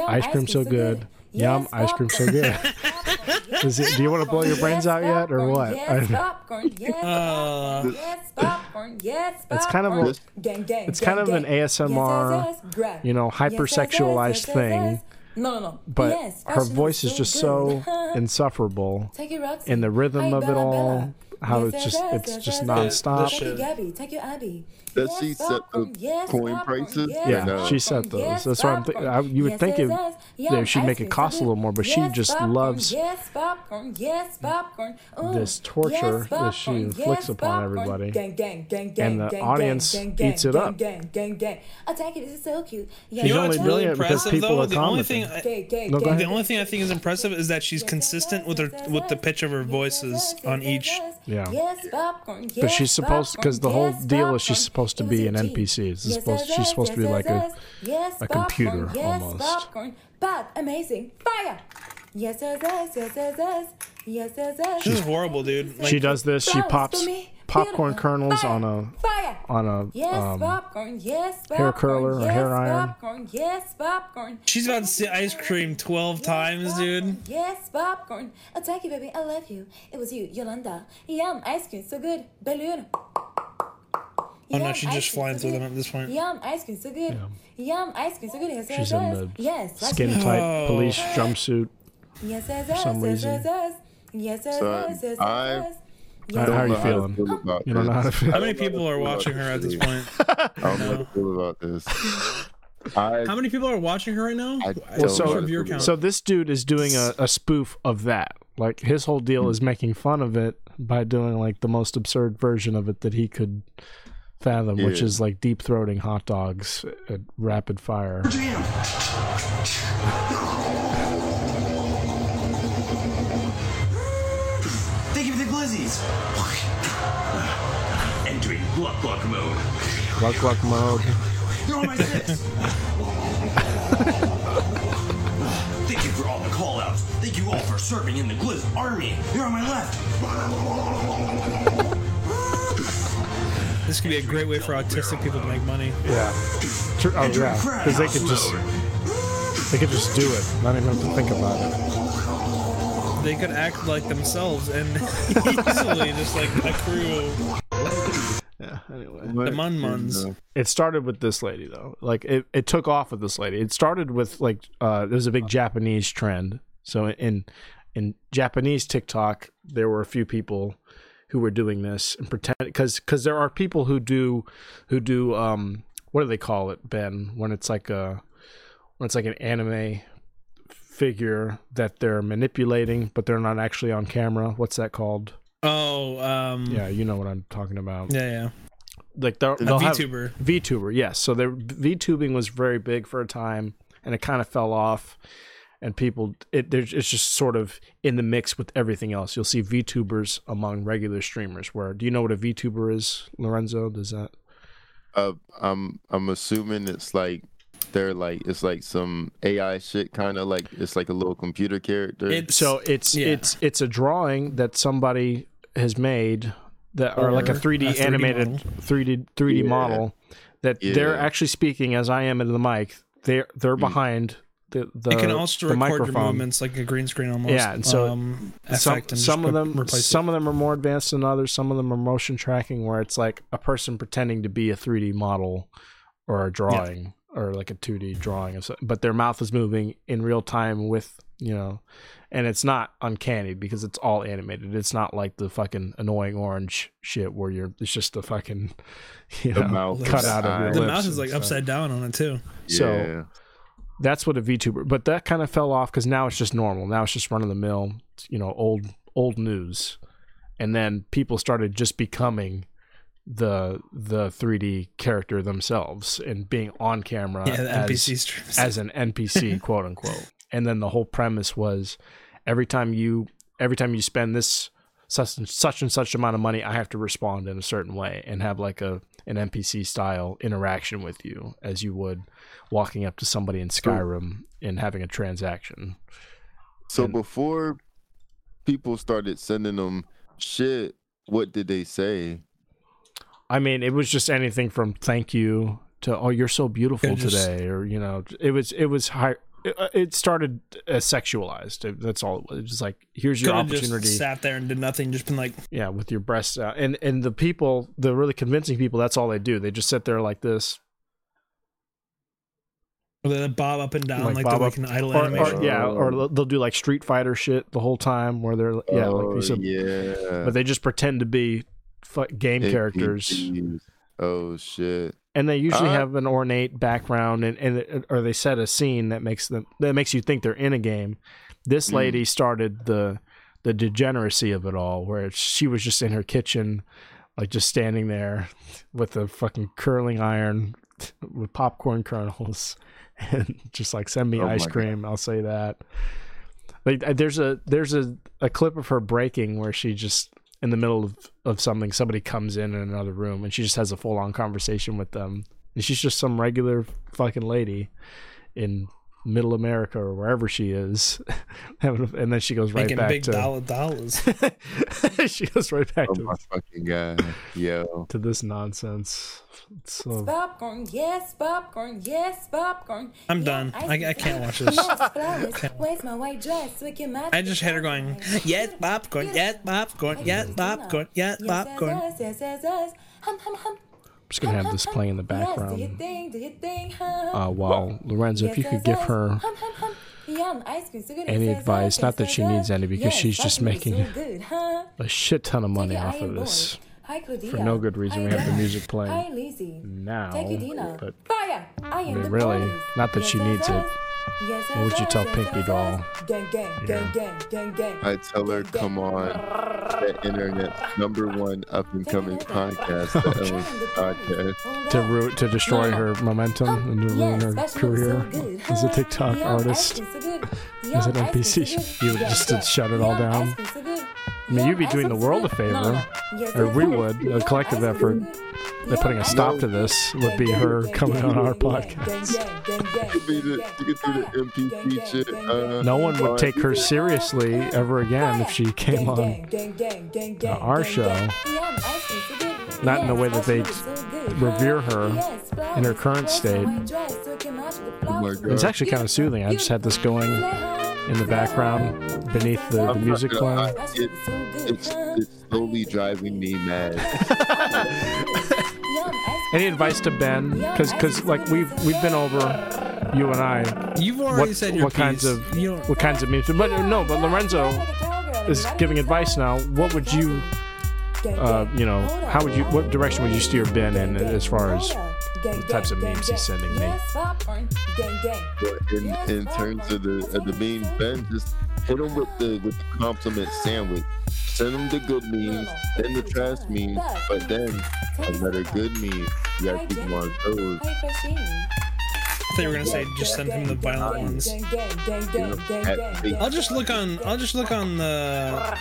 Ice cream so good. Yum, ice cream so good. Is it, do you want to blow your brains out yet, or what? Yes, popcorn. Yes, Uh, popcorn. Yes, popcorn. Yes, It's kind of a- Gang, gang, it's gang, kind of an ASMR, yes, yes, you know, Yes, yes, yes, hypersexualized yes, yes, thing. No, no, no. But yes, her voice is so just good. so insufferable, Take it, Roxy. and the rhythm Hi, of it all, Bella. how Yes, it's yes, just yes, it's yes, just yes, nonstop. yes. Take your Gabby. Take your Abby. Does Yes, she set popcorn. the Yes, coin popcorn. prices? Yes, Yeah, no. she set those. Yes, That's what I'm thinking. popcorn. You would Yes, think yes, it, yes. that she'd make it so cost a little more, but she just popcorn. loves Yes, popcorn. Yes, popcorn. Ooh. this torture Yes, that she inflicts Yes, upon popcorn. everybody. Gang, gang, gang, gang, And the gang, audience gang, gang, eats it up. Gang, gang, gang. I take it. This is so cute. She's only brilliant because people are the only thing, commenting. No, the only thing I think is impressive is that she's consistent with her with the pitch of her voices on each. Yeah. But she's supposed because the whole deal is she's supposed to be an was. NPC. It's Yes, supposed yes, she's supposed to be yes, like yes, a yes, a computer yes, almost. popcorn. But amazing. Fire. Yes, yes, yes, yes, yes, yes. Yes, yes, yes. Horrible, dude. she does this. She pops popcorn Beautiful. kernels Fire. on a Fire. on a Yes, um, popcorn. Yes, popcorn. hair curler or yes, hair iron. Popcorn. Yes, popcorn. She's about to say ice cream twelve times, dude. Yes, popcorn. I take you, baby. I love you. It was you, Yolanda. Yum, ice cream, so good. Balloon. Oh no, Yum, she's just flying through good. them at this point. Yum, ice cream, so good. Yum, ice cream, so good. Yes, yes, she's in the yes, skin cream. tight oh. police Oh. jumpsuit. Yes, yes, yes, some yes, yes, yes. Yes, yes, yes, yes, yes, How, how are you know how to feeling? about You don't know how to feel. How many people are watching her at this point? I don't know how to feel about this. I, How many people are watching her right now? I Well, don't so, how to count? so this dude is doing a, a spoof of that. Like his whole deal is making fun of it by doing like the most absurd version of it that he could fathom, which is like deep throating hot dogs at rapid fire. Thank you for the glizzies. Entering Gluck Gluck mode. Luck luck mode. They're on my six. Thank you for all the call outs. Thank you all for serving in the Glizz army. You're on my left. This could be a great way for autistic people to make money. Yeah. Tr- Oh yeah, because they could just they could just do it, not even have to think about it. They could act like themselves and easily just like accrue Yeah. Anyway. the mun muns. It started with this lady though. Like it, it took off with this lady. It started with like uh was a big Japanese trend. So in in Japanese TikTok, there were a few people who were doing this and pretend because because there are people who do who do um what do they call it Ben when it's like a when it's like an anime figure that they're manipulating but they're not actually on camera. What's that called? Oh, um, Yeah, you know what I'm talking about yeah, yeah. like they'll, A they'll have- VTuber. VTuber, yes. So the VTubing was very big for a time, and it kind of fell off. And people it there's it's just sort of in the mix with everything else. You'll see VTubers among regular streamers. Where do you know what a VTuber is, Lorenzo? Does that? Uh, I'm I'm assuming it's like they're like it's like some AI shit, kind of like it's like a little computer character. so it's it's it's a drawing that somebody has made that or like a 3D, a 3D animated model. 3D 3D Yeah. model that they're actually speaking as I am into the mic. They're they're behind the the it can also the record your microphone. movements like a green screen almost. Yeah, and so um, some, and some of them replace some of them are more advanced than others. Some of them are motion tracking, where it's like a person pretending to be a 3D model or a drawing or like a 2D drawing, of so- but their mouth is moving in real time with you know, and it's not uncanny because it's all animated. It's not like the fucking annoying orange shit where you're it's just the fucking you The know mouth cut out of your The lips mouth is like stuff. upside down on it too. So Yeah. That's what a VTuber, but that kind of fell off because now it's just normal. Now it's just run of the mill, you know, old old news, and then people started just becoming the the 3D character themselves and being on camera Yeah, as, as an NPC, quote unquote. And then the whole premise was every time you every time you spend this such and such and such amount of money, I have to respond in a certain way and have like a an NPC style interaction with you as you would walking up to somebody in Skyrim and having a transaction. So before people started sending them shit, what did they say? I mean, it was just anything from thank you to oh you're so beautiful Yeah, just- today or you know it was it was high it, uh, it started as sexualized. It- That's all it was. It was like here's your Could've just opportunity. sat there and did nothing, just been like, yeah, with your breasts out. And and the people, the really convincing people, that's all they do. They just sit there like this, or they bob up and down like, bob the up- like an idle or, animation. or- yeah, or they'll- they'll do like Street Fighter shit the whole time, where they're yeah, like Oh, you said, yeah. but they just pretend to be fu- game characters. NPCs. Oh shit. And they usually Uh, have an ornate background and, and or they set a scene that makes them that makes you think they're in a game this Mm. lady started the the degeneracy of it all where she was just in her kitchen like just standing there with a fucking curling iron with popcorn kernels and just like send me Oh ice my God. cream i'll say that like there's a there's a, a clip of her breaking where she just in the middle of, of something somebody comes in in another room and she just has a full on conversation with them. And she's just some regular fucking lady in middle america or wherever she is and then she goes right making back big to dollar dollars. she goes right back Oh to, my fucking god. Yo. to this nonsense so Popcorn, yes, popcorn, yes, popcorn. I'm Yeah, done. ice I, I can't watch this. Where's my white dress? We can match I just had her going, yes, popcorn, yes, popcorn, yes, popcorn, yes, popcorn. Yes, yes, yes, yes. Hum, hum, hum. I'm just gonna have this playing in the Yes, do background thing, do thing, hum. uh, while lorenzo if you could yes, give yes. her any yes, yes, advice not that she needs any because Yes, she's just making huh? a shit ton of money off of this. Hi, for no good reason we have the music playing Hi, now Take it, Dina. but! I mean, the really, not that she needs yes, it. Yes, What would you tell Pinky Doll? yes. Gang, gang, You gang, gang, gang, gang. I tell her, come on, the internet number one up and coming podcast, the L&C Podcast. to ru- to destroy her momentum and to ruin her career? as a TikTok artist, as an NPC. You would just to shut it all down. I mean, you'd be doing the world a favor, or we would. A collective effort. That putting a stop to this would be her coming on our podcast. You could be the, you could do the NPC shit. Uh, No one would take her seriously ever again if she came on uh, our show. Not in the way that they revere her in her current state. Oh. It's actually kind of soothing. I just had this going in the background beneath the, the music gonna playing. lie, it- it's, it's slowly driving me mad. Any advice to Ben? Because because like we've we've been over you and I. You've already what, said your what kinds of You don't- what kinds of music, But uh, no, but Lorenzo is giving advice now. What would you, uh, you know, how would you, what direction would you steer Ben in as far as the types of memes he's sending me? But in, in terms of the of the memes, Ben just hit him with the with the compliment sandwich. Send him the good memes, then the trash memes, but then another good meme. You gotta keep him on toes. thought you were gonna say just send him the violent ones. I'll just look on. I'll just look on the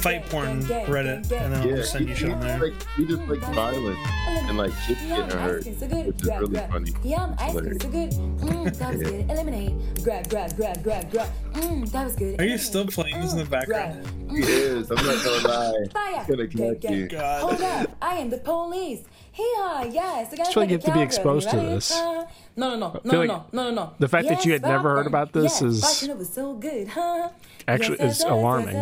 fight porn Reddit, and then I'll Yeah, just send you he, shit on just there. like he just like violence and like shit getting hurt, which is really funny. Yum, ice cream Hilarious. so good. Mm, that was good. Eliminate. Grab, grab, grab, grab, grab. Mm, that was good. Are you still playing this in the background? He is. I'm not gonna lie. Fire. He's gonna Gang, connect gang. you. Hold up, I am the police. Hee-haw, yes. I got Just wanna like a get to be exposed to this. Uh, no, no, no, no, no, no, no, no. the fact that you had never heard about this yes, is- was so good, huh? Actually, yes, it's yes, alarming.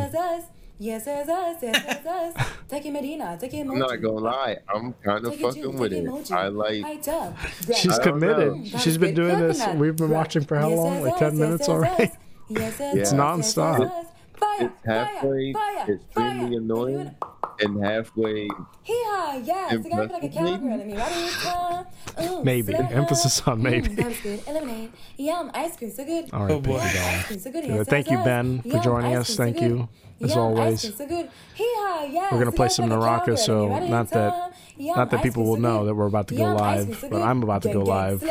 Yes, yes, yes, yes, yes. Take it, Medina. Take it, I'm not gonna lie. I'm kind of Take it, fucking with it. emoji. I like. Right up. Grab She's. I committed. know. She's been doing this. We've been watching for how Yes, long? yes, Like 10 yes, minutes already? yes. Yes, yes, It's nonstop. yes, yes. Fire, It's halfway fire, extremely annoying and halfway Hee-haw, yes. I got like a Impressive, cowgirl in me. Ready? Uh, ooh, Maybe. slap. Emphasis on maybe. Mm, that was good. Eliminate. Yum, ice cream so good. All right, thank you, Ice cream so good. Yeah, Yes, thank yes, you, yes. Ben, for joining ice us. cream so Thank good. you, as yeah, always. We're gonna play some Naraka, so not that not that people will know that we're about to go live, but I'm about to go live.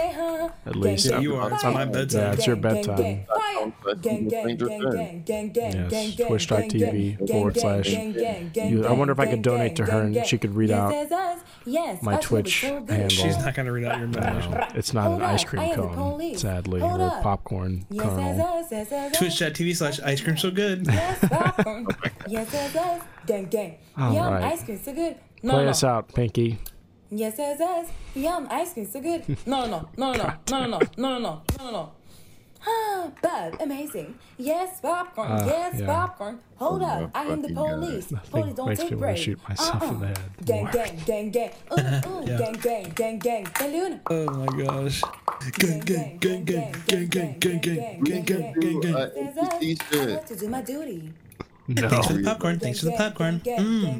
At least yeah, you are. It's my bedtime. Yeah, it's your bedtime. Yes, twitch.tv forward slash. I wonder if I could donate to her and she could read out my Twitch handle. She's not going to read out your message. It's not an ice cream cone, sadly, or popcorn kernel. Twitch.tv slash ice cream so good. All right ice cream so good. No, Play no, us no. out, Pinky. Yes, yes, yes. Yum, ice cream so good. No, no, no, no, no, no, no, no, no, no, no, no. Ah, Bad, amazing. Yes, popcorn. Ah, yes, yeah. popcorn. Hold Oh up, my I am the fucking God. police. Nothing Police don't makes take me wanna breaks. shoot myself in the head Gang, more. gang, gang, gang. Ooh, ooh, Yeah. gang, gang, gang, gang. Balloon. Oh my gosh. Gang, gang, gang, gang, gang, gang, gang, gang, gang, gang, gang, gang. Uh, NPC I shit. have to do my duty. No. Thanks for the popcorn. Thanks for the popcorn. Gang, gang, Mm. gang,